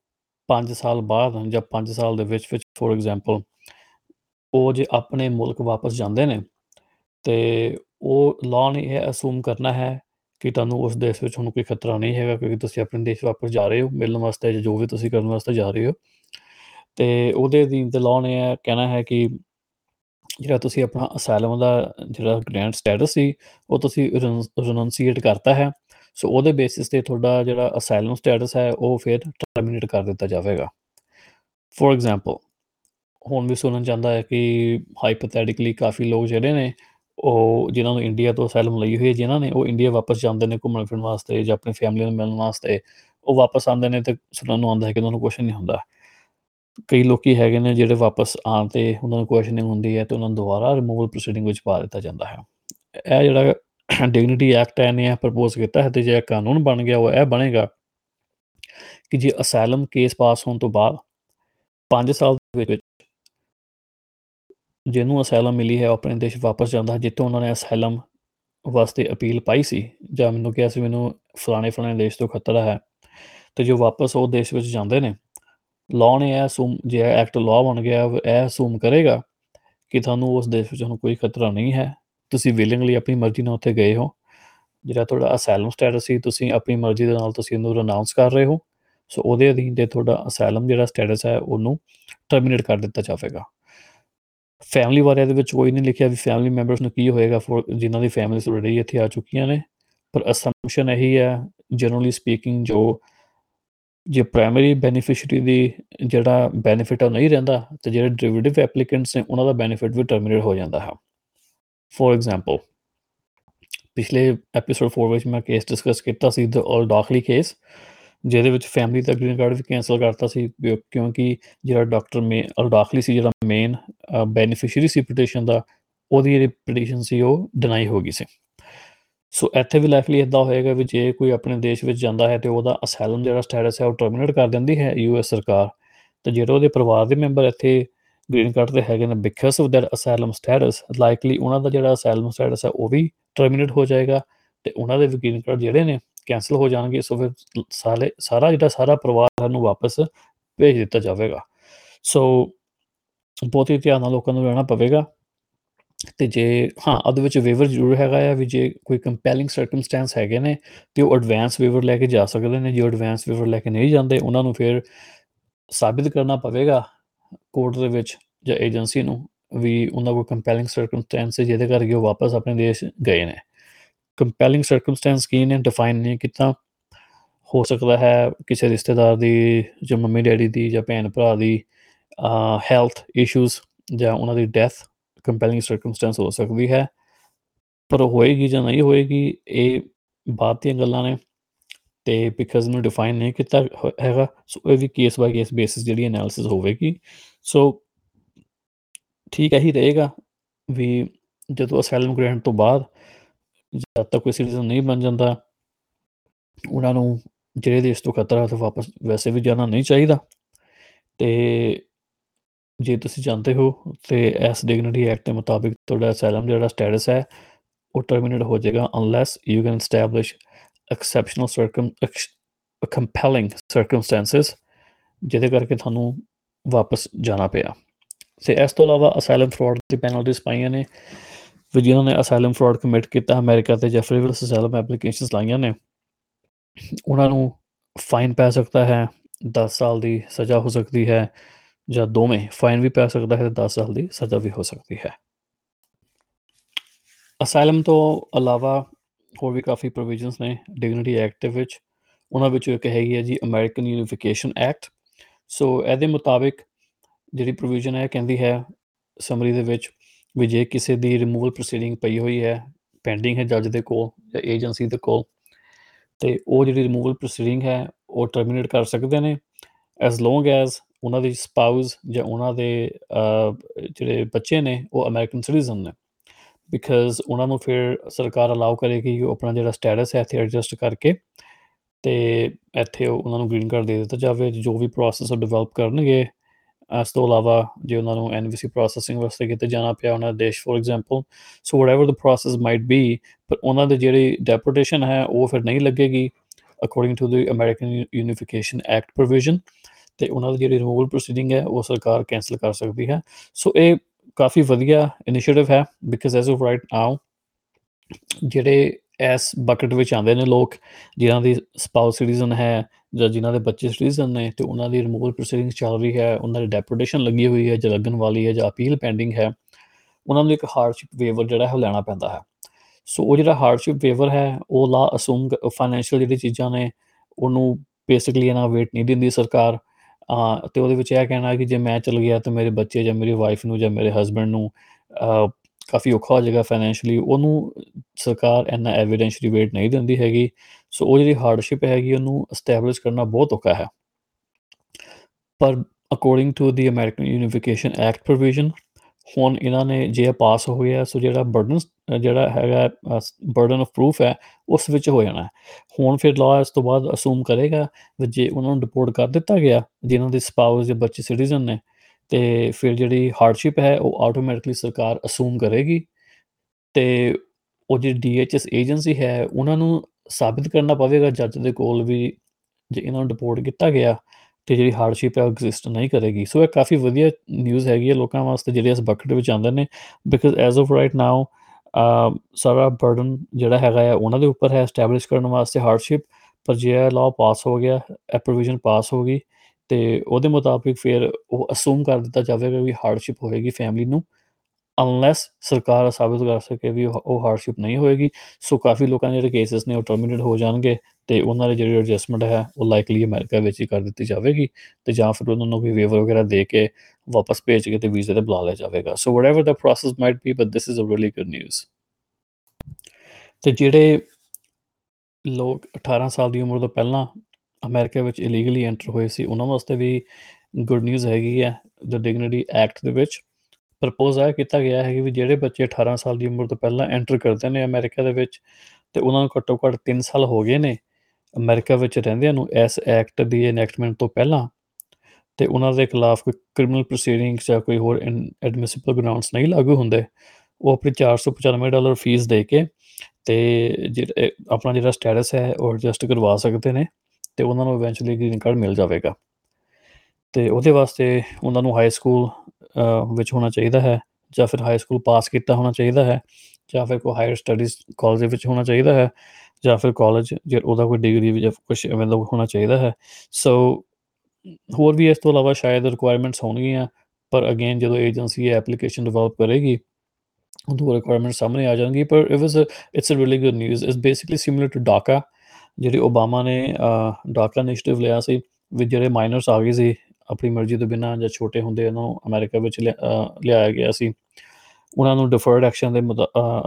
5 ਸਾਲ ਬਾਅਦ ਜਾਂ 5 ਸਾਲ ਦੇ ਵਿੱਚ ਵਿੱਚ ਫੋਰ ਐਗਜ਼ਾਮਪਲ ਉਹ ਜੇ ਆਪਣੇ ਮੁਲਕ ਵਾਪਸ ਜਾਂਦੇ ਨੇ ਤੇ ਉਹ ਲਾਅ ਨੇ ਇਹ ਅਸੂਮ ਕਰਨਾ ਹੈ ਕਿ ਤੁਹਾਨੂੰ ਉਸ ਦੇਸ਼ ਵਿੱਚ ਹੁਣ ਕੋਈ ਖਤਰਾ ਨਹੀਂ ਹੈਗਾ ਕਿਉਂਕਿ ਤੁਸੀਂ ਆਪਣੇ ਦੇਸ਼ ਵਾਪਸ ਜਾ ਰਹੇ ਹੋ, ਮਿਲਣ ਵਾਸਤੇ ਜੋ ਵੀ ਤੁਸੀਂ ਕਰਨ ਵਾਸਤੇ ਜਾ ਰਹੇ ਹੋ ਤੇ ਉਹਦੇ ਅਧੀਨ ਤੇ ਲਾਅ ਨੇ ਇਹ ਕਹਿਣਾ ਹੈ ਕਿ ਜਿਹੜਾ ਤੁਸੀਂ ਆਪਣਾ ਅਸਾਈਲਮ ਦਾ ਜਿਹੜਾ ਗ੍ਰਾਂਟ ਸਟੇਟਸ ਸੀ, ਉਹ ਤੁਸੀਂ ਰਿਨੰਸੀਏਟ ਕਰਤਾ ਹੈ। ਸੋ ਉਹਦੇ ਬੇਸਿਸ ਤੇ ਤੁਹਾਡਾ ਜਿਹੜਾ ਅਸਾਈਲਮ ਸਟੇਟਸ ਹੈ, ਉਹ ਫਿਰ ਟਰਮੀਨੇਟ ਕਰ ਦਿੱਤਾ ਜਾਵੇਗਾ। ਫੋਰ ਐਗਜ਼ਾਮਪਲ ਹੁਣ ਵੀ ਸੁਣਨ ਜਾਂਦਾ ਹੈ ਕਿ ਹਾਈਪੋਥੈਟਿਕਲੀ ਕਾਫੀ ਲੋਕ ਜਿਹੜੇ ਨੇ, ਉਹ ਜਿਨ੍ਹਾਂ ਨੂੰ ਇੰਡੀਆ ਤੋਂ ਅਸਾਈਲਮ ਲਈ ਹੋਈ ਹੈ, ਜਿਨ੍ਹਾਂ ਨੇ ਉਹ ਇੰਡੀਆ ਵਾਪਸ ਜਾਂਦੇ ਨੇ ਘੁੰਮਣ ਫਿਰਨ ਵਾਸਤੇ ਜਾਂ ਆਪਣੀ ਫੈਮਿਲੀ ਨੂੰ ਮਿਲਣ ਵਾਸਤੇ, ਉਹ ਵਾਪਸ ਆਉਂਦੇ ਨੇ ਤੇ ਸੁਣਨ ਨੂੰ ਆਉਂਦਾ ਹੈ ਕਿ ਉਹਨਾਂ ਨੂੰ ਕੁਝ ਨਹੀਂ ਹੁੰਦਾ। ਕਈ ਲੋਕੀ ਹੈਗੇ ਨੇ ਜਿਹੜੇ ਵਾਪਸ ਆਉਣ 'ਤੇ ਉਹਨਾਂ ਨੂੰ ਕੁਐਸ਼ਨਿੰਗ ਹੁੰਦੀ ਹੈ ਤੇ ਉਹਨਾਂ ਨੂੰ ਦੁਬਾਰਾ ਰਿਮੂਵਲ ਪ੍ਰੋਸੀਡਿੰਗ ਵਿੱਚ ਪਾ ਦਿੱਤਾ ਜਾਂਦਾ ਹੈ। ਇਹ ਜਿਹੜਾ ਡਿਗਨਿਟੀ ਐਕਟ ਹੈ ਇਹਨੇ ਪ੍ਰਪੋਜ਼ ਕੀਤਾ ਹੈ ਤੇ ਜੇ ਕਾਨੂੰਨ ਬਣ ਗਿਆ, ਉਹ ਇਹ ਬਣੇਗਾ ਕਿ ਜੇ ਅਸਾਈਲਮ ਕੇਸ ਪਾਸ ਹੋਣ ਤੋਂ ਬਾਅਦ 5 ਸਾਲ ਦੇ ਵਿੱਚ ਜਿਹਨੂੰ ਅਸਾਈਲਮ ਮਿਲੀ ਹੈ, ਉਹ ਆਪਣੇ ਦੇਸ਼ ਵਾਪਸ ਜਾਂਦਾ ਹੈ, ਜਿੱਥੋਂ ਉਹਨਾਂ ਨੇ ਅਸਾਈਲਮ ਵਾਸਤੇ ਅਪੀਲ ਪਾਈ ਸੀ, ਜਾਂ ਮੈਨੂੰ ਕਿਹਾ ਸੀ ਮੈਨੂੰ ਫਲਾਣੇ ਫਲਾਣੇ ਦੇਸ਼ ਤੋਂ ਖਤਰਾ ਹੈ, ਤੇ ਜੋ ਵਾਪਸ ਉਹ ਦੇਸ਼ ਵਿੱਚ ਜਾਂਦੇ ਨੇ ਲਾਅ ਨੇ ਇਹ ਅਸੂਮ, ਜੇ ਐਕਟ ਲਾਅ ਬਣ ਗਿਆ, ਇਹ ਅਸੂਮ ਕਰੇਗਾ ਕਿ ਤੁਹਾਨੂੰ ਉਸ ਦੇਸ਼ ਵਿੱਚ ਹੁਣ ਕੋਈ ਖਤਰਾ ਨਹੀਂ ਹੈ। ਤੁਸੀਂ ਵਿਲਿੰਗਲੀ ਆਪਣੀ ਮਰਜ਼ੀ ਨਾਲ ਉੱਥੇ ਗਏ ਹੋ। ਜਿਹੜਾ ਤੁਹਾਡਾ ਅਸਾਈਲਮ ਸਟੇਟਸ ਸੀ, ਤੁਸੀਂ ਆਪਣੀ ਮਰਜ਼ੀ ਦੇ ਨਾਲ ਤੁਸੀਂ ਇਹਨੂੰ ਰਨਾਉਂਸ ਕਰ ਰਹੇ ਹੋ। ਸੋ ਉਹਦੇ ਅਧੀਨ ਤੇ ਤੁਹਾਡਾ ਅਸਾਈਲਮ ਜਿਹੜਾ ਸਟੇਟਸ ਹੈ, ਉਹਨੂੰ ਟਰਮੀਨੇਟ ਕਰ ਦਿੱਤਾ ਜਾਵੇਗਾ। ਫੈਮਿਲੀ ਬਾਰੇ ਦੇ ਵਿੱਚ ਕੋਈ ਨਹੀਂ ਲਿਖਿਆ ਵੀ ਫੈਮਿਲੀ ਮੈਂਬਰਸ ਨੂੰ ਕੀ ਹੋਏਗਾ ਫੋਰ ਜਿਨ੍ਹਾਂ ਦੀ ਫੈਮਿਲੀਜ਼ ਆਲਰੇਡੀ ਇੱਥੇ ਆ ਚੁੱਕੀਆਂ ਨੇ। ਪਰ ਅਸੰਪਸ਼ਨ ਇਹੀ ਹੈ ਜਨਰਲੀ ਸਪੀਕਿੰਗ ਜੋ ਜੇ ਪ੍ਰਾਇਮਰੀ ਬੈਨੀਫੀਸ਼ੀਅਰੀ ਦੀ ਜਿਹੜਾ ਬੈਨੀਫਿਟ ਉਹ ਨਹੀਂ ਰਹਿੰਦਾ, ਤੇ ਜਿਹੜੇ ਡੈਰੀਵੇਟਿਵ ਐਪਲੀਕੈਂਟਸ ਨੇ, ਉਹਨਾਂ ਦਾ ਬੈਨੀਫਿਟ ਵੀ ਟਰਮੀਨੇਟ ਹੋ ਜਾਂਦਾ ਹੈ। ਫੋਰ ਐਗਜ਼ਾਮਪਲ ਪਿਛਲੇ ਐਪੀਸੋਡ 4 ਵਿੱਚ ਮੈਂ ਕੇਸ ਡਿਸਕਸ ਕੀਤਾ ਸੀ ਦ ਆਲ ਡਾਕਲੀ ਕੇਸ ਜਿਹਦੇ ਵਿੱਚ ਫੈਮਿਲੀ ਦਾ ਗ੍ਰੀਨ ਕਾਰਡ ਵੀ ਕੈਨਸਲ ਕਰਤਾ ਸੀ ਕਿਉਂਕਿ ਜਿਹੜਾ ਡਾਕਟਰ ਮੇ ਅਲਡਾਖਲੀ ਸੀ, ਜਿਹੜਾ ਮੇਨ ਬੈਨੀਫੀਸ਼ੀਅਰੀ ਸੀ ਪਟੀਸ਼ਨ ਦਾ, ਉਹਦੀ ਜਿਹੜੀ ਪਟੀਸ਼ਨ ਸੀ, ਉਹ ਡਿਨਾਈ ਹੋ ਗਈ ਸੀ। ਸੋ ਇੱਥੇ ਵੀ ਲਾਈਕਲੀ ਇਦਾਂ ਹੋਏਗਾ ਵੀ ਜੇ ਕੋਈ ਆਪਣੇ ਦੇਸ਼ ਵਿੱਚ ਜਾਂਦਾ ਹੈ ਤੇ ਉਹਦਾ ਅਸਾਈਲਮ ਜਿਹੜਾ ਸਟੇਟਸ ਹੈ ਉਹ ਟਰਮੀਨੇਟ ਕਰ ਦਿੰਦੀ ਹੈ ਯੂਐਸ ਸਰਕਾਰ। ਤੇ ਜਿਹੜੇ ਉਹਦੇ ਪਰਿਵਾਰ ਦੇ ਮੈਂਬਰ ਇੱਥੇ ਗ੍ਰੀਨ ਕਾਰਡ ਤੇ ਹੈਗੇ ਨੇ because of that asylum status likely ਉਹਨਾਂ ਦਾ ਜਿਹੜਾ ਅਸਾਈਲਮ ਸਟੇਟਸ ਹੈ ਉਹ ਵੀ ਟਰਮੀਨੇਟ ਹੋ ਜਾਏਗਾ ਤੇ ਉਹਨਾਂ ਦੇ ਗ੍ਰੀਨ ਕਾਰਡ ਜਿਹੜੇ ਨੇ ਕੈਨਸਲ ਹੋ ਜਾਣਗੇ, ਸੋ ਫਿਰ ਸਾਲੇ, ਸਾਰਾ ਜਿਹੜਾ ਸਾਰਾ ਪਰਿਵਾਰ ਨੂੰ ਵਾਪਸ ਭੇਜ ਦਿੱਤਾ ਜਾਵੇਗਾ। ਸੋ ਬਹੁਤ ਹੀ ਧਿਆਨ ਨਾਲ ਲੋਕਾਂ ਨੂੰ ਰਹਿਣਾ ਪਵੇਗਾ। ਤੇ ਜੇ, ਹਾਂ, ਉਹਦੇ ਵਿੱਚ ਵੇਵਰ ਜ਼ਰੂਰ ਹੈਗਾ ਆ ਵੀ ਜੇ ਕੋਈ ਕੰਪੈਲਿੰਗ ਸਰਕਮਸਟੈਂਸ ਹੈਗੇ ਨੇ, ਤੇ ਉਹ ਐਡਵਾਂਸ ਵੇਵਰ ਲੈ ਕੇ ਜਾ ਸਕਦੇ ਨੇ, ਜੇ ਐਡਵਾਂਸ ਵੇਵਰ ਲੈ ਕੇ ਨਹੀਂ ਜਾਂਦੇ, ਉਹਨਾਂ ਨੂੰ ਫਿਰ ਸਾਬਿਤ ਕਰਨਾ ਪਵੇਗਾ ਕੋਰਟ ਦੇ ਵਿੱਚ ਜਾਂ ਏਜੰਸੀ ਨੂੰ ਵੀ ਉਹਨਾਂ ਕੋਲ ਕੰਪੈਲਿੰਗ ਸਰਕਮਸਟੈਂਸ ਹੈ ਜਿਹਦੇ ਕਰਕੇ ਉਹ ਵਾਪਸ ਆਪਣੇ ਦੇਸ਼ ਗਏ ਨੇ। ਕੰਪੈਲਿੰਗ ਸਰਕਮਸਟੈਂਸ ਕੀ ਨੇ ਡਿਫਾਈਨ ਨਹੀਂ ਕੀਤਾ। ਹੋ ਸਕਦਾ ਹੈ ਕਿਸੇ ਰਿਸ਼ਤੇਦਾਰ ਦੀ ਜਾਂ ਮੰਮੀ ਡੈਡੀ ਦੀ ਜਾਂ ਭੈਣ ਭਰਾ ਦੀ ਹੈਲਥ ਇਸ਼ੂਜ਼ ਜਾਂ ਉਹਨਾਂ ਦੀ ਡੈਥ ਕੰਪੈਲਿੰਗ ਸਰਕਮਸਟੈਂਸ ਹੋ ਸਕਦੀ ਹੈ, ਪਰ ਹੋਏਗੀ ਜਾਂ ਨਹੀਂ ਹੋਏਗੀ, ਇਹ ਬਾਤ ਦੀਆਂ ਗੱਲਾਂ ਨੇ ਤੇ ਬਿਕਾਜ਼ ਨੂੰ ਡਿਫਾਈਨ ਨਹੀਂ ਕੀਤਾ ਹੈਗਾ ਸੋ ਇਹ ਵੀ ਕੇਸ ਬਾਈ ਕੇਸ ਬੇਸਿਸ ਜਿਹੜੀ ਐਨਾਲਿਸਿਸ ਹੋਵੇਗੀ ਸੋ ਠੀਕ ਹੈ ਹੀ ਰਹੇਗਾ ਵੀ ਜਦੋਂ ਅਸਾਈਲਮ ਗ੍ਰੈਂਟ ਤੋਂ ਬਾਅਦ ਜਦ ਤੱਕ ਕੋਈ ਸਿਟੀਜ਼ਨ ਨਹੀਂ ਬਣ ਜਾਂਦਾ, ਉਹਨਾਂ ਨੂੰ ਜਿਹੜੇ ਦੇਸ਼ ਤੋਂ ਖਤਰਾ ਤੇ ਵਾਪਸ ਵੈਸੇ ਵੀ ਜਾਣਾ ਨਹੀਂ ਚਾਹੀਦਾ ਤੇ ਜੇ ਤੁਸੀਂ ਜਾਣਦੇ ਹੋ ਤੇ ਐਸ ਡਿਗਨਿਟੀ ਐਕਟ ਦੇ ਮੁਤਾਬਿਕ ਤੁਹਾਡਾ ਅਸਾਈਲਮ ਜਿਹੜਾ ਸਟੇਟਸ ਹੈ, ਉਹ ਟਰਮੀਨੇਟ ਹੋ ਜਾਏਗਾ unless you can establish exceptional circum compelling circumstances ਜਿਹਦੇ ਕਰਕੇ ਤੁਹਾਨੂੰ ਵਾਪਸ ਜਾਣਾ ਪਿਆ। ਤੇ ਇਸ ਤੋਂ ਇਲਾਵਾ ਅਸਾਈਲਮ ਫਰਾਡ ਦੀ ਪੈਨਲਟੀਜ਼ ਪਾਈਆਂ ਨੇ, ਵੀ ਜਿਨ੍ਹਾਂ ਨੇ ਅਸਾਈਲਮ ਫਰਾਡ ਕਮਿਟ ਕੀਤਾ, ਅਮਰੀਕਾ ਤੇ ਜੈਫਰੀ ਵਿਲਸ ਅਸਾਈਲਮ ਐਪਲੀਕੇਸ਼ਨਸ ਲਾਈਆਂ ਨੇ, ਉਹਨਾਂ ਨੂੰ ਫਾਈਨ ਪੈ ਸਕਦਾ ਹੈ 10 ਸਾਲ ਦੀ ਸਜ਼ਾ ਹੋ ਸਕਦੀ ਹੈ ਜਾਂ ਦੋਵੇਂ ਫਾਈਨ ਵੀ ਪੈ ਸਕਦਾ ਹੈ ਤੇ 10 ਸਾਲ ਦੀ ਸਜ਼ਾ ਵੀ ਹੋ ਸਕਦੀ ਹੈ। ਅਸਾਈਲਮ ਤੋਂ ਇਲਾਵਾ ਹੋਰ ਵੀ ਕਾਫੀ ਪ੍ਰੋਵੀਜ਼ਨਸ ਨੇ ਡਿਗਨਿਟੀ ਐਕਟ ਦੇ ਵਿੱਚ। ਉਹਨਾਂ ਵਿੱਚੋਂ ਇੱਕ ਹੈਗੀ ਹੈ ਜੀ ਅਮਰੀਕਨ ਯੂਨੀਫਿਕੇਸ਼ਨ ਐਕਟ ਸੋ ਇਹਦੇ ਮੁਤਾਬਿਕ ਜਿਹੜੀ ਪ੍ਰੋਵੀਜ਼ਨ ਹੈ ਕਹਿੰਦੀ ਹੈ ਸਮਰੀ ਦੇ ਵਿੱਚ ਵੀ ਜੇ ਕਿਸੇ ਦੀ ਰਿਮੂਵਲ ਪ੍ਰੋਸੀਡਿੰਗ ਪਈ ਹੋਈ ਹੈ ਪੈਂਡਿੰਗ ਹੈ ਜੱਜ ਦੇ ਕੋਲ ਜਾਂ ਏਜੰਸੀ ਦੇ ਕੋਲ, ਤੇ ਉਹ ਜਿਹੜੀ ਰਿਮੂਵਲ ਪ੍ਰੋਸੀਡਿੰਗ ਹੈ, ਉਹ ਟਰਮੀਨੇਟ ਕਰ ਸਕਦੇ ਨੇ। ਐਸ ਲੌਂਗ ਐਸ ਉਹਨਾਂ ਦੀ ਸਪਾਊਸ ਜਾਂ ਉਹਨਾਂ ਦੇ ਜਿਹੜੇ ਬੱਚੇ ਨੇ, ਉਹ ਅਮਰੀਕਨ ਸਿਟੀਜ਼ਨ ਨੇ। ਬਿਕਾਜ਼ ਉਹਨਾਂ ਨੂੰ ਫਿਰ ਸਰਕਾਰ ਅਲਾਉ ਕਰੇਗੀ ਕਿ ਉਹ ਆਪਣਾ ਜਿਹੜਾ ਸਟੇਟਸ ਹੈ, ਇੱਥੇ ਐਡਜਸਟ ਕਰਕੇ ਤੇ ਇੱਥੇ ਉਹਨਾਂ ਨੂੰ ਗ੍ਰੀਨ ਕਾਰਡ ਦੇ ਦਿੱਤਾ ਜਾਵੇ, ਜੋ ਵੀ ਪ੍ਰੋਸੈਸ ਉਹ ਡਿਵੈਲਪ ਕਰਨਗੇ। ਇਸ ਤੋਂ ਇਲਾਵਾ ਜੇ ਉਹਨਾਂ ਨੂੰ ਐਨਵੀਸੀ ਪ੍ਰੋਸੈਸਿੰਗ ਵਾਸਤੇ ਕਿਤੇ ਜਾਣਾ ਪਿਆ, ਉਹਨਾਂ ਦੇਸ਼ for example so whatever the process might be ਪਰ ਉਹਨਾਂ ਦੇ ਜਿਹੜੀ ਡੈਪੋਟੇਸ਼ਨ ਹੈ, ਉਹ ਫਿਰ ਨਹੀਂ ਲੱਗੇਗੀ according to the American unification act provision ਤੇ ਉਹਨਾਂ ਦੀ ਜਿਹੜੀ ਰਿਮੂਵਲ ਪ੍ਰੋਸੀਡਿੰਗ ਹੈ, ਉਹ ਸਰਕਾਰ ਕੈਨਸਲ ਕਰ ਸਕਦੀ ਹੈ। ਸੋ ਇਹ ਕਾਫੀ ਵਧੀਆ ਇਨੀਸ਼ੀਏਟਿਵ ਹੈ because as of right now ਜਿਹੜੇ ਐਸ ਬਕਟ ਵਿੱਚ ਆਉਂਦੇ ਨੇ ਲੋਕ, ਜਿਨ੍ਹਾਂ ਦੀ ਸਪਾਊਸ ਸਿਟੀਜ਼ਨ ਹੈ ਜਾਂ ਜਿਨ੍ਹਾਂ ਦੇ ਬੱਚੇ ਸਿਟੀਜ਼ਨ ਨੇ, ਤੇ ਉਹਨਾਂ ਦੀ ਰਿਮੂਵਲ ਪ੍ਰੋਸੀਡਿੰਗ ਚੱਲ ਰਹੀ ਹੈ, ਉਹਨਾਂ ਦੀ ਡੈਪੋਟੇਸ਼ਨ ਲੱਗੀ ਹੋਈ ਹੈ ਜਾਂ ਲੱਗਣ ਵਾਲੀ ਹੈ ਜਾਂ ਅਪੀਲ ਪੈਂਡਿੰਗ ਹੈ, ਉਹਨਾਂ ਨੂੰ ਇੱਕ ਹਾਰਡਸ਼ਿਪ ਵੇਵਰ ਜਿਹੜਾ ਹੈ ਉਹ ਲੈਣਾ ਪੈਂਦਾ ਹੈ। ਸੋ ਉਹ ਜਿਹੜਾ ਹਾਰਡਸ਼ਿਪ ਵੇਵਰ ਹੈ, ਉਹ ਲਾ ਅਸੂਮ ਫਾਈਨੈਂਸ਼ੀਅਲ ਜਿਹੜੀ ਚੀਜ਼ਾਂ ਨੇ, ਉਹਨੂੰ ਬੇਸਿਕਲੀ ਇਹਨਾਂ ਵੇਟ ਨਹੀਂ ਦਿੰਦੀ ਸਰਕਾਰ ਤੇ ਉਹਦੇ ਵਿੱਚ ਇਹ ਕਹਿਣਾ ਕਿ ਜੇ ਮੈਂ ਚਲ ਗਿਆ ਤਾਂ ਮੇਰੇ ਬੱਚੇ ਜਾਂ ਮੇਰੀ ਵਾਈਫ ਨੂੰ ਜਾਂ ਮੇਰੇ ਹਸਬੰਡ ਨੂੰ ਕਾਫੀ ਔਖਾ ਹੋ ਜਾਏਗਾ ਫਾਈਨੈਂਸ਼ੀਅਲੀ ਉਹਨੂੰ ਸਰਕਾਰ ਇੰਨਾ ਐਵੀਡੈਂਸ਼ਲੀ ਵੇਟ ਨਹੀਂ ਦਿੰਦੀ ਹੈਗੀ ਸੋ ਉਹ ਜਿਹੜੀ ਹਾਰਡਸ਼ਿਪ ਹੈਗੀ ਉਹਨੂੰ ਐਸਟੈਬਲਿਸ਼ ਕਰਨਾ ਬਹੁਤ ਔਖਾ ਹੈ। ਪਰ according to the American unification act provision ਹੁਣ ਇਹਨਾਂ ਨੇ ਜੇ ਇਹ ਪਾਸ ਹੋ ਗਿਆ ਸੋ ਜਿਹੜਾ ਬਰਡਨ ਜਿਹੜਾ ਹੈਗਾ ਬਰਡਨ ਆਫ ਪ੍ਰੂਫ ਹੈ, ਉਸ ਵਿੱਚ ਹੋ ਜਾਣਾ ਹੁਣ ਫਿਰ ਲਾਅ ਇਸ ਤੋਂ ਬਾਅਦ ਅਸੂਮ ਕਰੇਗਾ ਕਿ ਜੇ ਉਹਨਾਂ ਨੂੰ ਡਿਪੋਰਟ ਕਰ ਦਿੱਤਾ ਗਿਆ, ਜਿਨ੍ਹਾਂ ਦੇ ਸਪਾਊਸ ਜਾਂ ਬੱਚੇ ਸਿਟੀਜ਼ਨ ਨੇ, ਤੇ ਫਿਰ ਜਿਹੜੀ ਹਾਰਡਸ਼ਿਪ ਹੈ, ਉਹ ਆਟੋਮੈਟਿਕਲੀ ਸਰਕਾਰ ਅਸੂਮ ਕਰੇਗੀ। ਤੇ ਉਹ ਜਿਹੜੀ ਡੀਐਚਐਸ ਏਜੰਸੀ ਹੈ, ਉਹਨਾਂ ਨੂੰ ਸਾਬਿਤ ਕਰਨਾ ਪਵੇਗਾ, ਜੱਜ ਦੇ ਕੋਲ ਵੀ ਜੇ ਇਹਨਾਂ ਨੂੰ ਡਿਪੋਰਟ ਕੀਤਾ ਗਿਆ ਤੇ ਜਿਹੜੀ ਹਾਰਡਸ਼ਿਪ ਹੈ ਉਹ ਐਗਜ਼ਿਸਟ ਨਹੀਂ ਕਰੇਗੀ। ਸੋ ਇਹ ਕਾਫੀ ਵਧੀਆ ਨਿਊਜ਼ ਹੈਗੀ ਹੈ ਲੋਕਾਂ ਵਾਸਤੇ ਜਿਹੜੇ ਇਸ ਬਕਟ ਵਿੱਚ ਆਉਂਦੇ ਨੇ because as of right now ਸਾਰਾ ਬਰਡਨ ਜਿਹੜਾ ਹੈਗਾ ਆ ਉਹਨਾਂ ਦੇ ਉੱਪਰ ਹੈ ਐਸਟੈਬਲਿਸ਼ ਕਰਨ ਵਾਸਤੇ ਹਾਰਡਸ਼ਿਪ ਪਰ ਜੇ ਇਹ ਲਾਅ ਪਾਸ ਹੋ ਗਿਆ, ਇਹ ਪ੍ਰੋਵੀਜ਼ਨ ਪਾਸ ਹੋ ਗਈ, ਤੇ ਉਹਦੇ ਮੁਤਾਬਿਕ ਫਿਰ ਉਹ ਅਸੂਮ ਕਰ ਦਿੱਤਾ ਜਾਵੇਗਾ ਵੀ ਹਾਰਡਸ਼ਿਪ ਹੋਏਗੀ ਫੈਮਿਲੀ ਨੂੰ। ਅਨਲੈਸ ਸਰਕਾਰ ਸਾਬਿਤ ਕਰ ਸਕੇ ਵੀ ਉਹ ਹਾਰਡਸ਼ਿਪ ਨਹੀਂ ਹੋਏਗੀ। ਸੋ ਕਾਫੀ ਲੋਕਾਂ ਦੇ ਜਿਹੜੇ ਕੇਸਸ ਨੇ ਉਹ ਟਰਮੀਨੇਟ ਹੋ ਜਾਣਗੇ ਤੇ ਉਹਨਾਂ ਦੇ ਜਿਹੜੀ ਐਡਜਸਟਮੈਂਟ ਹੈ, ਉਹ ਲਾਈਕਲੀ ਅਮਰੀਕਾ ਵਿੱਚ ਹੀ ਕਰ ਦਿੱਤੀ ਜਾਵੇਗੀ ਤੇ ਜਾਂ ਫਿਰ ਉਹਨਾਂ ਨੂੰ ਕੋਈ ਵੇਵਰ ਵਗੈਰਾ ਦੇ ਕੇ ਵਾਪਸ ਭੇਜ ਕੇ ਤੇ ਵੀਜ਼ੇ ਤੇ ਬੁਲਾ ਲਿਆ ਜਾਵੇਗਾ। So whatever the process might be but this is a really good news ਤੇ ਜਿਹੜੇ ਲੋਕ 18 ਸਾਲ ਦੀ ਉਮਰ ਤੋਂ ਪਹਿਲਾਂ ਅਮਰੀਕਾ ਵਿੱਚ ਇਲੀਗਲੀ ਐਂਟਰ ਹੋਏ ਸੀ, ਉਹਨਾਂ ਵਾਸਤੇ ਵੀ ਗੁੱਡ ਨਿਊਜ਼ ਹੈਗੀ ਹੈ ਦ ਡਿਗਨਿਟੀ ਐਕਟ ਦੇ ਵਿੱਚ। ਪ੍ਰਪੋਜ਼ ਆ ਕੀਤਾ ਗਿਆ ਹੈ ਕਿ ਵੀ ਜਿਹੜੇ ਬੱਚੇ 18 ਸਾਲ ਦੀ ਉਮਰ ਤੋਂ ਪਹਿਲਾਂ ਐਂਟਰ ਕਰਦੇ ਨੇ ਅਮਰੀਕਾ ਦੇ ਵਿੱਚ ਤੇ ਉਹਨਾਂ ਨੂੰ ਘੱਟੋ ਘੱਟ 3 ਸਾਲ ਹੋ ਗਏ ਨੇ ਅਮਰੀਕਾ ਵਿੱਚ ਰਹਿੰਦਿਆਂ ਨੂੰ ਇਸ ਐਕਟ ਦੀ ਐਨੈਕਟਮੈਂਟ ਤੋਂ ਪਹਿਲਾਂ ਤੇ ਉਹਨਾਂ ਦੇ ਖਿਲਾਫ ਕੋਈ ਕ੍ਰਿਮੀਨਲ ਪ੍ਰੋਸੀਡਿੰਗਸ ਜਾਂ ਕੋਈ ਹੋਰ ਐਡਮਿਸਿਬਲ ਗਰਾਊਂਡਸ ਨਹੀਂ ਲਾਗੂ ਹੁੰਦੇ। ਉਹ ਆਪਣੀ 495 ਡਾਲਰ ਫੀਸ ਦੇ ਕੇ ਤੇ ਆਪਣਾ ਜਿਹੜਾ ਸਟੇਟਸ ਹੈ ਉਹ ਐਡਜਸਟ ਕਰਵਾ ਸਕਦੇ ਨੇ ਤੇ ਉਹਨਾਂ ਨੂੰ ਇਵੈਂਚੁਅਲੀ ਗ੍ਰੀਨ ਕਾਰਡ ਮਿਲ ਜਾਵੇਗਾ। ਤੇ ਉਹਦੇ ਵਾਸਤੇ ਉਹਨਾਂ ਨੂੰ ਹਾਈ ਸਕੂਲ ਵਿੱਚ ਹੋਣਾ ਚਾਹੀਦਾ ਹੈ ਜਾਂ ਫਿਰ ਹਾਈ ਸਕੂਲ ਪਾਸ ਕੀਤਾ ਹੋਣਾ ਚਾਹੀਦਾ ਹੈ ਜਾਂ ਫਿਰ ਕੋਈ ਹਾਇਰ ਸਟੱਡੀਜ਼ ਕਾਲਜ ਦੇ ਵਿੱਚ ਹੋਣਾ ਚਾਹੀਦਾ ਹੈ ਜਾਂ ਫਿਰ ਕਾਲਜ ਜੇ ਉਹਦਾ ਕੋਈ ਡਿਗਰੀ ਵੀ ਜਾਂ ਕੁਝ ਅਵੇਲੇਬਲ ਹੋਣਾ ਚਾਹੀਦਾ ਹੈ। ਸੋ ਹੋਰ ਵੀ ਇਸ ਤੋਂ ਇਲਾਵਾ ਸ਼ਾਇਦ ਰਿਕੁਆਇਰਮੈਂਟਸ ਹੋਣਗੀਆਂ, ਪਰ ਅਗੇਨ ਜਦੋਂ ਏਜੰਸੀ ਐਪਲੀਕੇਸ਼ਨ ਡਿਵੈਲਪ ਕਰੇਗੀ, ਉਦੋਂ ਰਿਕੁਆਇਰਮੈਂਟ ਸਾਹਮਣੇ ਆ ਜਾਣਗੀ ਪਰ it was it's a really good news it's basically similar to DACA ਜਿਹੜੀ ਓਬਾਮਾ ਨੇ ਡਾਕਾ ਇਨੀਸ਼ੀਏਟਿਵ ਲਿਆ ਸੀ ਵਿੱਚ ਜਿਹੜੇ ਮਾਈਨਰਸ ਆ ਗਏ ਸੀ ਆਪਣੀ ਮਰਜ਼ੀ ਤੋਂ ਬਿਨਾਂ ਜਾਂ ਛੋਟੇ ਹੁੰਦੇ ਉਹਨਾਂ ਨੂੰ ਅਮਰੀਕਾ ਵਿੱਚ ਲਿਆਇਆ ਗਿਆ ਸੀ। ਉਹਨਾਂ ਨੂੰ ਡਿਫਰਡ ਐਕਸ਼ਨ ਦੇ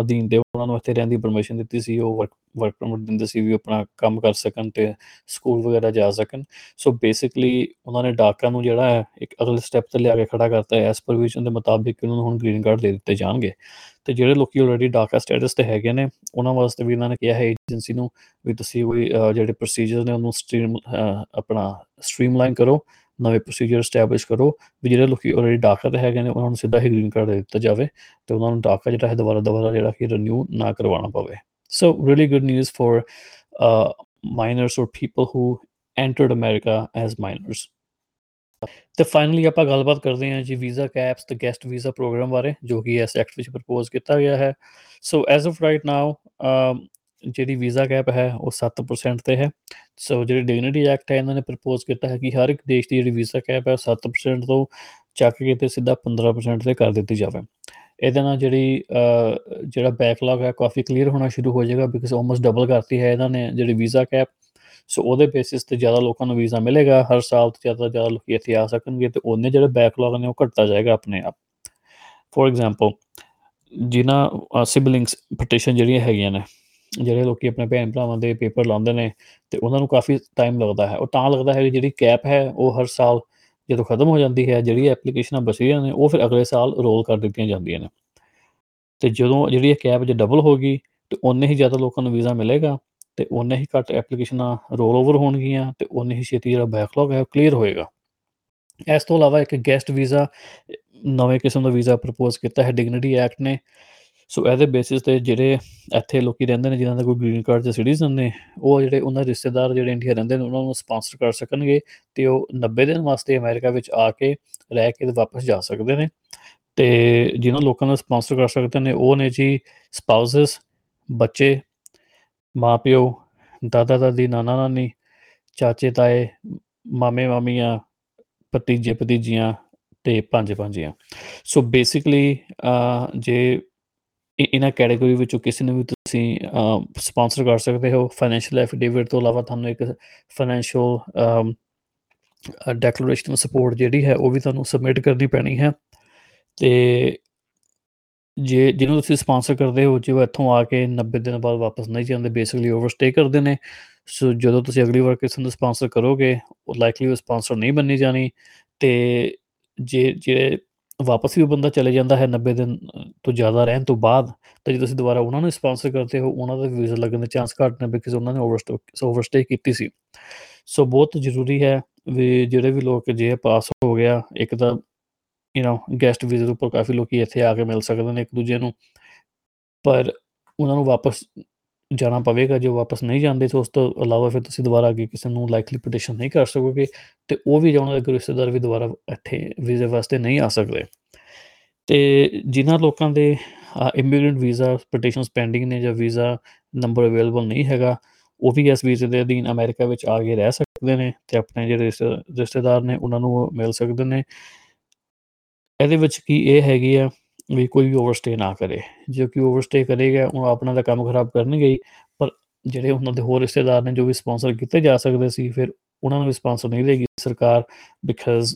ਅਧੀਨ ਦੇ ਉਹਨਾਂ ਨੂੰ ਇੱਥੇ ਰਹਿਣ ਦੀ ਪਰਮਿਸ਼ਨ ਦਿੱਤੀ ਸੀ। ਉਹ ਵਰਕ ਵਰਕ ਪਰਮਿਟ ਦਿੰਦੇ ਸੀ ਵੀ ਆਪਣਾ ਕੰਮ ਕਰ ਸਕਣ ਤੇ ਸਕੂਲ ਵਗੈਰਾ ਜਾ ਸਕਣ। ਸੋ ਬੇਸਿਕਲੀ ਉਹਨਾਂ ਨੇ ਡਾਕਾ ਨੂੰ ਜਿਹੜਾ ਹੈ, ਇੱਕ ਅਗਲੇ ਸਟੈਪ ਤੇ ਲਿਆ ਕੇ ਖੜਾ ਕਰਤਾ ਹੈ। ਐਸ ਪਰਮਿਸ਼ਨ ਦੇ ਮੁਤਾਬਿਕ ਉਹਨਾਂ ਨੂੰ ਹੁਣ ਗ੍ਰੀਨ ਕਾਰਡ ਦੇ ਦਿੱਤੇ ਜਾਣਗੇ। ਤੇ ਜਿਹੜੇ ਲੋਕੀ ਆਲਰੇਡੀ ਡਾਕਾ ਸਟੇਟਸ ਤੇ ਹੈਗੇ ਨੇ, ਉਹਨਾਂ ਵਾਸਤੇ ਵੀ ਇਹਨਾਂ ਨੇ ਕਿਹਾ ਹੈ ਏਜੰਸੀ ਨੂੰ ਵੀ ਤੁਸੀਂ ਕੋਈ ਜਿਹੜੇ ਪ੍ਰੋਸੀਜਰ ਨੇ ਉਹਨੂੰ ਸਟ੍ਰੀਮ ਆਪਣਾ ਸਟ੍ਰੀਮਲਾਈਨ ਕਰੋ। ਨਵੇਂ ਪ੍ਰੋਸੀਜਰ ਸਟੈਬਲਿਸ਼ ਕਰੋ ਵੀ ਜਿਹੜੇ ਲੋਕੀ ਆਲਰੇਡੀ ਡਾਕਾ ਤੇ ਹੈਗੇ ਨੇ, ਉਹਨਾਂ ਨੂੰ ਸਿੱਧਾ ਹੀ ਗ੍ਰੀਨ ਕਾਰਡ ਦੇ ਦਿੱਤਾ ਜਾਵੇ ਤੇ ਉਹਨਾਂ ਨੂੰ ਡਾਕਾ ਜਿਹੜਾ ਹੈ ਦੁਬਾਰਾ ਦੁਬਾਰਾ ਜਿਹੜਾ ਕਿ ਰੀਨਿਊ ਨਾ ਕਰਵਾਉਣਾ ਪਵੇ। So really good news for minors or people who entered America as minors ਤੇ ਫਾਈਨਲੀ ਆਪਾਂ ਗੱਲਬਾਤ ਕਰਦੇ ਹਾਂ ਜੀ ਵੀਜ਼ਾ ਕੈਪਸ ਤੇ ਗੈਸਟ ਵੀਜ਼ਾ ਪ੍ਰੋਗਰਾਮ ਬਾਰੇ, ਜੋ ਕਿ ਇਸ ਐਕਟ ਵਿੱਚ ਪ੍ਰਪੋਜ਼ ਕੀਤਾ ਗਿਆ ਹੈ। So as of right now ਜਿਹੜੀ ਵੀਜ਼ਾ ਕੈਪ ਹੈ, ਉਹ 7% ਤੇ ਹੈ। ਸੋ ਜਿਹੜੀ ਡਿਗਨਿਟੀ ਐਕਟ ਹੈ, ਇਹਨਾਂ ਨੇ ਪ੍ਰਪੋਜ਼ ਕੀਤਾ ਹੈ ਕਿ ਹਰ ਇੱਕ ਦੇਸ਼ ਦੀ ਜਿਹੜੀ ਵੀਜ਼ਾ ਕੈਪ ਹੈ 7% ਤੋਂ ਚੱਕ ਕੇ ਤੇ ਸਿੱਧਾ 15% ਤੇ ਕਰ ਦਿੱਤੀ ਜਾਵੇ। ਇਹਦੇ ਨਾਲ ਜਿਹੜੀ ਜਿਹੜਾ ਬੈਕਲੌਗ ਹੈ, ਕਾਫੀ ਕਲੀਅਰ ਹੋਣਾ ਸ਼ੁਰੂ ਹੋ ਜਾਏਗਾ ਬਿਕਾਜ਼ ਆਲਮੋਸਟ ਡਬਲ ਕਰਤੀ ਹੈ ਇਹਨਾਂ ਨੇ ਜਿਹੜੀ ਵੀਜ਼ਾ ਕੈਪ। ਸੋ ਉਹਦੇ ਬੇਸਿਸ ਤੇ ਜ਼ਿਆਦਾ ਲੋਕਾਂ ਨੂੰ ਵੀਜ਼ਾ ਮਿਲੇਗਾ, ਹਰ ਸਾਲ ਤੋਂ ਜ਼ਿਆਦਾ ਜ਼ਿਆਦਾ ਲੋਕ ਇੱਥੇ ਆ ਸਕਣਗੇ ਤੇ ਉਹਨੇ ਜਿਹੜੇ ਬੈਕਲੌਗ ਨੇ, ਉਹ ਘਟਦਾ ਜਾਏਗਾ ਆਪਣੇ ਆਪ। ਫੋਰ ਐਗਜ਼ਾਮਪਲ ਜਿਨ੍ਹਾਂ ਸਿਬਲਿੰਗਸ ਪਟੀਸ਼ਨ ਜਿਹੜੀਆਂ ਹੈਗੀਆਂ ਨੇ ਜਿਹੜੇ ਲੋਕੀ ਆਪਣੇ ਭੈਣ ਭਰਾਵਾਂ ਦੇ ਪੇਪਰ ਲਾਉਂਦੇ ਨੇ ਤੇ ਉਹਨਾਂ ਨੂੰ ਕਾਫੀ ਟਾਈਮ ਲੱਗਦਾ ਹੈ। ਉਹ ਤਾਂ ਲੱਗਦਾ ਹੈ ਕਿ ਜਿਹੜੀ ਕੈਪ ਹੈ ਉਹ ਹਰ ਸਾਲ ਜਦੋਂ ਖਤਮ ਹੋ ਜਾਂਦੀ ਹੈ ਜਿਹੜੀ ਐਪਲੀਕੇਸ਼ਨਾਂ ਬਚੀਆਂ ਨੇ, ਉਹ ਫਿਰ ਅਗਲੇ ਸਾਲ ਰੋਲ ਕਰ ਦਿੱਤੀਆਂ ਜਾਂਦੀਆਂ ਨੇ। ਤੇ ਜਦੋਂ ਜਿਹੜੀ ਇਹ ਕੈਪ ਜੇ ਡਬਲ ਹੋ ਗਈ, ਤੇ ਉਨੇ ਹੀ ਜ਼ਿਆਦਾ ਲੋਕਾਂ ਨੂੰ ਵੀਜ਼ਾ ਮਿਲੇਗਾ ਤੇ ਉਨੇ ਹੀ ਘੱਟ ਐਪਲੀਕੇਸ਼ਨਾਂ ਰੋਲ ਓਵਰ ਹੋਣਗੀਆਂ ਤੇ ਉਨੇ ਹੀ ਛੇਤੀ ਜਿਹੜਾ ਬੈਕਲੌਗ ਹੈ ਉਹ ਕਲੀਅਰ ਹੋਏਗਾ। ਇਸ ਤੋਂ ਇਲਾਵਾ ਇੱਕ ਗੈਸਟ ਵੀਜ਼ਾ ਨਵੇਂ ਕਿਸਮ ਦਾ ਵੀਜ਼ਾ ਪ੍ਰਪੋਜ਼ ਕੀਤਾ ਹੈ ਡਿਗਨਿਟੀ ਐਕਟ ਨੇ। ਸੋ ਇਹਦੇ ਬੇਸਿਸ ਤੇ ਜਿਹੜੇ ਇੱਥੇ ਲੋਕੀ ਰਹਿੰਦੇ ਨੇ, ਜਿਨ੍ਹਾਂ ਦਾ ਕੋਈ ਗ੍ਰੀਨ ਕਾਰਡ ਜਾਂ ਸਿਟੀਜ਼ਨ ਨੇ, ਉਹ ਜਿਹੜੇ ਉਹਨਾਂ ਦੇ ਰਿਸ਼ਤੇਦਾਰ ਜਿਹੜੇ ਇੰਡੀਆ ਰਹਿੰਦੇ ਨੇ, ਉਹਨਾਂ ਨੂੰ ਸਪਾਂਸਰ ਕਰ ਸਕਣਗੇ ਤੇ ਉਹ 90 ਦਿਨ ਵਾਸਤੇ ਅਮਰੀਕਾ ਵਿੱਚ ਆ ਕੇ ਰਹਿ ਕੇ ਵਾਪਸ ਜਾ ਸਕਦੇ ਨੇ। ਤੇ ਜਿਨ੍ਹਾਂ ਲੋਕਾਂ ਨੂੰ ਸਪਾਂਸਰ ਕਰ ਸਕਦੇ ਨੇ, ਉਹ ਨੇ ਜੀ ਸਪਾਊਸਸ ਬੱਚੇ, ਮਾਪਿਓ ਦਾਦਾ ਦਾਦੀ ਨਾਨਾ ਨਾਨੀ ਚਾਚੇ, ਤਾਏ ਮਾਮੇ ਮਾਮੀਆਂ ਭਤੀਜੇ ਭਤੀਜੀਆਂ ਤੇ ਪੰਜ ਪੰਜੀਆਂ ਸੋ ਬੇਸਿਕਲੀ ਜੇ ਇਹਨਾਂ ਕੈਟਾਗਰੀ ਵਿੱਚੋਂ ਕਿਸੇ ਨੂੰ ਵੀ ਤੁਸੀਂ ਸਪਾਂਸਰ ਕਰ ਸਕਦੇ ਹੋ। ਫਾਈਨੈਂਸ਼ੀਅਲ ਐਫੀਡੇਵਿਟ ਤੋਂ ਇਲਾਵਾ ਤੁਹਾਨੂੰ ਇੱਕ ਫਾਈਨੈਂਸ਼ੀਅਲ ਡੈਕਲੇਰੇਸ਼ਨ ਸਪੋਰਟ ਜਿਹੜੀ ਹੈ, ਉਹ ਵੀ ਤੁਹਾਨੂੰ ਸਬਮਿਟ ਕਰਨੀ ਪੈਣੀ ਹੈ। ਤੇ ਜੇ, ਜਿਹਨੂੰ ਤੁਸੀਂ ਸਪਾਂਸਰ ਕਰਦੇ ਹੋ, ਜੇ ਇੱਥੋਂ ਆ ਕੇ 90 ਦਿਨ ਬਾਅਦ ਵਾਪਸ ਨਹੀਂ ਜਾਂਦੇ ਬੇਸਿਕਲੀ ਓਵਰਸਟੇ ਕਰਦੇ ਨੇ। ਸੋ ਜਦੋਂ ਤੁਸੀਂ ਅਗਲੀ ਵਾਰ ਕਿਸੇ ਨੂੰ ਸਪਾਂਸਰ ਕਰੋਗੇ, ਉਹ ਲਾਈਕਲੀ ਉਹ ਸਪਾਂਸਰ ਨਹੀਂ ਬੰਨੀ ਜਾਣੀ। ਤੇ ਜੇ ਜਿਹੜੇ ਵਾਪਸ ਵੀ ਉਹ ਬੰਦਾ ਚਲੇ ਜਾਂਦਾ ਹੈ 90 ਦਿਨ ਤੋਂ ਜ਼ਿਆਦਾ ਰਹਿਣ ਤੋਂ ਬਾਅਦ, ਤੇ ਜੇ ਤੁਸੀਂ ਦੁਬਾਰਾ ਉਹਨਾਂ ਨੂੰ ਸਪਾਂਸਰ ਕਰਦੇ ਹੋ, ਉਹਨਾਂ ਦਾ ਵੀਜ਼ਾ ਲੱਗਣ ਦੇ ਚਾਂਸ ਘੱਟ ਨੇ ਬਿਕਾਜ਼ ਉਹਨਾਂ ਨੇ ਓਵਰਸਟੇ ਓਵਰਸਟੇ ਕੀਤੀ ਸੀ। ਸੋ ਬਹੁਤ ਜ਼ਰੂਰੀ ਹੈ ਵੀ ਜਿਹੜੇ ਵੀ ਲੋਕ ਜੇ ਪਾਸ ਹੋ ਗਿਆ, ਇੱਕ ਤਾਂ ਯੂ نو ਗੈਸਟ ਵੀਜ਼ੇ ਦੇ ਉੱਪਰ ਕਾਫੀ ਲੋਕੀ ਇੱਥੇ ਆ ਕੇ ਮਿਲ ਸਕਦੇ ਨੇ ਇੱਕ ਦੂਜੇ ਨੂੰ, ਪਰ ਉਹਨਾਂ ਨੂੰ ਵਾਪਸ ਜਾਣਾ ਪਵੇਗਾ, ਜੇ ਵਾਪਸ ਨਹੀਂ ਜਾਂਦੇ ਤਾਂ ਉਸ ਤੋਂ ਇਲਾਵਾ ਫਿਰ ਤੁਸੀਂ ਦੁਬਾਰਾ ਅੱਗੇ ਕਿਸੇ ਨੂੰ ਲਾਈਕਲੀ ਪਟੀਸ਼ਨ ਨਹੀਂ ਕਰ ਸਕੋਗੇ ਤੇ ਉਹ ਵੀ ਜਾਂ ਉਹਨਾਂ ਦੇ ਰਿਸ਼ਤੇਦਾਰ ਵੀ ਦੁਬਾਰਾ ਇੱਥੇ ਵੀਜ਼ੇ ਵਾਸਤੇ ਨਹੀਂ ਆ ਸਕਦੇ। ਤੇ ਜਿਨ੍ਹਾਂ ਲੋਕਾਂ ਦੇ ਇਮੀਗ੍ਰੈਂਟ ਵੀਜ਼ਾ ਪਟੀਸ਼ਨਸ ਪੈਂਡਿੰਗ ਨੇ ਜਾਂ ਵੀਜ਼ਾ ਨੰਬਰ ਅਵੇਲੇਬਲ ਨਹੀਂ ਹੈਗਾ, ਉਹ ਵੀ ਇਸ ਵੀਜ਼ੇ ਦੇ ਅਧੀਨ ਅਮਰੀਕਾ ਵਿੱਚ ਆ ਕੇ ਰਹਿ ਸਕਦੇ ਨੇ ਤੇ ਆਪਣੇ ਜਿਹੜੇ ਰਿਸ਼ਤੇਦਾਰ ਨੇ ਉਹਨਾਂ ਨੂੰ ਮਿਲ ਸਕਦੇ ਨੇ। ਇਹਦੇ ਵਿੱਚ ਕੀ ਇਹ ਹੈਗੀ ਆ ਵੀ ਕੋਈ ਵੀ ਓਵਰਸਟੇ ਨਾ ਕਰੇ। ਜੇ ਕੋਈ ਓਵਰਸਟੇ ਕਰੇਗਾ, ਉਹ ਆਪਣਾ ਦਾ ਕੰਮ ਖਰਾਬ ਕਰਨਗੇ ਹੀ, ਪਰ ਜਿਹੜੇ ਉਹਨਾਂ ਦੇ ਹੋਰ ਰਿਸ਼ਤੇਦਾਰ ਨੇ ਜੋ ਵੀ ਸਪਾਂਸਰ ਕੀਤੇ ਜਾ ਸਕਦੇ ਸੀ, ਫਿਰ ਉਹਨਾਂ ਨੂੰ ਵੀ ਸਪਾਂਸਰ ਨਹੀਂ ਦੇਗੀ ਸਰਕਾਰ ਬਿਕਾਜ਼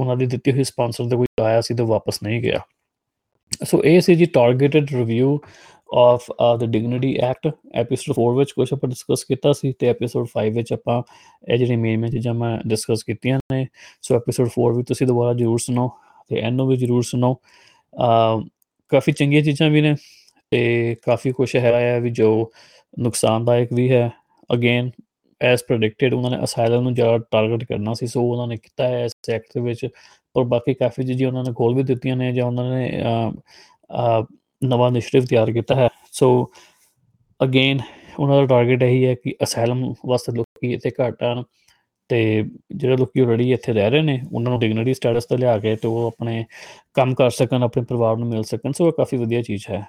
ਉਹਨਾਂ ਦੀ ਦਿੱਤੀ ਹੋਈ ਸਪਾਂਸਰ ਦੇ ਕੋਈ ਆਇਆ ਸੀ ਤੇ ਵਾਪਸ ਨਹੀਂ ਗਿਆ। ਸੋ ਇਹ ਸੀ ਜੀ targeted review of the dignity act episode 4 ਵਿੱਚ ਕੁਝ ਆਪਾਂ ਡਿਸਕਸ ਕੀਤਾ ਸੀ ਤੇ ਐਪੀਸੋਡ 5 ਵਿੱਚ ਆਪਾਂ ਇਹ ਜਿਹੜੀ ਮੇਨ ਮੇਨ ਚੀਜ਼ਾਂ ਮੈਂ ਡਿਸਕਸ ਕੀਤੀਆਂ ਨੇ। ਸੋ ਐਪੀਸੋਡ 4 ਵੀ ਤੁਸੀਂ ਦੁਬਾਰਾ ਜ਼ਰੂਰ ਸੁਣੋ। ਤੇ ਇਹਨੂੰ ਵੀ ਜ਼ਰੂਰ ਸੁਣੋ। ਕਾਫੀ ਚੰਗੀਆਂ ਚੀਜ਼ਾਂ ਵੀ ਨੇ ਤੇ ਕਾਫੀ ਕੁਝ ਹੈ ਆ ਵੀ ਜੋ ਨੁਕਸਾਨਦਾਇਕ ਵੀ ਹੈ। ਅਗੇਨ ਐਸ ਪ੍ਰੈਡਿਕਟਡ ਉਹਨਾਂ ਨੇ ਅਸਾਈਲਮ ਨੂੰ ਜ਼ਿਆਦਾ ਟਾਰਗੇਟ ਕਰਨਾ ਸੀ, ਸੋ ਉਹਨਾਂ ਨੇ ਕੀਤਾ ਹੈ ਇਸ ਸੈਕਟਰ ਵਿੱਚ। ਪਰ ਬਾਕੀ ਕਾਫੀ ਚੀਜ਼ਾਂ ਉਹਨਾਂ ਨੇ ਖੋਲ ਵੀ ਦਿੱਤੀਆਂ ਨੇ ਜਾਂ ਉਹਨਾਂ ਨੇ ਨਵਾਂ ਇਨੀਸ਼ੀਏਟਿਵ ਤਿਆਰ ਕੀਤਾ ਹੈ। ਸੋ ਅਗੇਨ ਉਹਨਾਂ ਦਾ ਟਾਰਗੇਟ ਇਹੀ ਹੈ ਕਿ ਅਸਾਈਲਮ ਵਾਸਤੇ ਲੋਕੀ ਇੱਥੇ ਘੱਟ ਆਣ ਤੇ ਜਿਹੜੇ ਲੋਕੀ ਆਲਰੇਡੀ ਇੱਥੇ ਰਹਿ ਰਹੇ ਨੇ, ਉਹਨਾਂ ਨੂੰ ਡਿਗਨਿਟੀ ਸਟੇਟਸ ਤੇ ਲਿਆ ਕੇ ਤੇ ਉਹ ਆਪਣੇ ਕੰਮ ਕਰ ਸਕਣ, ਆਪਣੇ ਪਰਿਵਾਰ ਨੂੰ ਮਿਲ ਸਕਣ, ਸੋ ਇਹ ਕਾਫੀ ਵਧੀਆ ਚੀਜ਼ ਹੈ।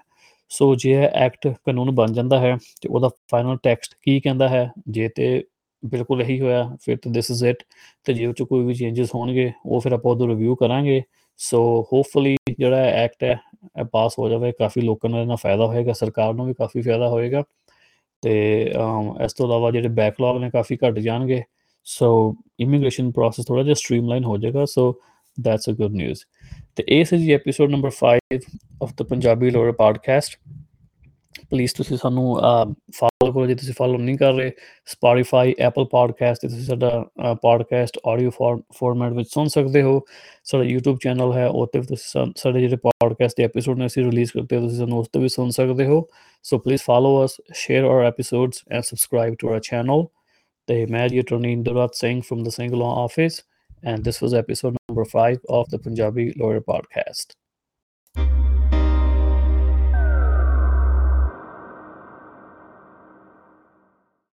ਸੋ ਜੇ ਐਕਟ ਕਾਨੂੰਨ ਬਣ ਜਾਂਦਾ ਹੈ ਤੇ ਉਹਦਾ ਫਾਈਨਲ ਟੈਕਸਟ ਕੀ ਕਹਿੰਦਾ ਹੈ, ਜੇ ਤੇ ਬਿਲਕੁਲ ਇਹੀ ਹੋਇਆ, ਫਿਰ ਤਾਂ ਦਿਸ ਇਜ਼ ਇਟ ਤੇ ਜੇ ਉਹ ਚ ਕੋਈ ਵੀ ਚੇਂਜਸ ਹੋਣਗੇ, ਉਹ ਫਿਰ ਆਪਾਂ ਉਹਦਾ ਰਿਵਿਊ ਕਰਾਂਗੇ। ਸੋ ਹੋਪਫੁਲੀ ਜਿਹੜਾ ਐਕਟ ਹੈ, ਇਹ ਪਾਸ ਹੋ ਜਾਵੇ, ਕਾਫੀ ਲੋਕਾਂ ਨੂੰ ਇਹਦਾ ਫਾਇਦਾ ਹੋਏਗਾ, ਸਰਕਾਰ ਨੂੰ ਵੀ ਕਾਫੀ ਫਾਇਦਾ ਹੋਏਗਾ। ਤੇ ਇਸ ਤੋਂ ਇਲਾਵਾ ਜਿਹੜੇ ਬੈਕਲੌਗ ਨੇ ਕਾਫੀ ਘਟ ਜਾਣਗੇ। ਸੋ ਇਮੀਗ੍ਰੇਸ਼ਨ ਪ੍ਰੋਸੈਸ ਥੋੜਾ ਜਿਹਾ ਸਟ੍ਰੀਮਲਾਈਨ ਹੋ ਜਾਏਗਾ so that's a good news ਤੇ ਇਹ ਸੀ ਜੀ episode number 5 of the Punjabi lore podcast please ਤੁਸੀਂ ਸਾਨੂੰ ਫਾਲੋ ਕਰੋ, ਜੇ ਤੁਸੀਂ ਫਾਲੋ ਨਹੀਂ ਕਰ ਰਹੇ ਸਪੋਟੀਫਾਈ ਐਪਲ ਪੋਡਕਾਸਟ ਤੇ ਤੁਸੀਂ ਸਾਡਾ ਪੋਡਕਾਸਟ ਆਡੀਓ ਫਾਰਮੈਟ ਵਿੱਚ ਸੁਣ ਸਕਦੇ ਹੋ। ਸਾਡਾ YouTube ਚੈਨਲ ਹੈ ਉਹ ਤੇ ਤੁਸੀਂ ਸਾਡੇ ਜਿਹੜੇ ਪੋਡਕਾਸਟ ਦੇ ਐਪੀਸੋਡ ਨੇ, ਅਸੀਂ ਰਿਲੀਜ਼ ਕਰਦੇ ਹਾਂ ਤੁਸੀਂ ਸਾਨੂੰ ਉਸ ਤੇ ਵੀ ਸੁਣ ਸਕਦੇ ਹੋ। So please follow us share our episodes and subscribe to our channel the Major Attorney Indrajit Singh from the Single Law Office, and this was episode number five of the Punjabi Lawyer Podcast.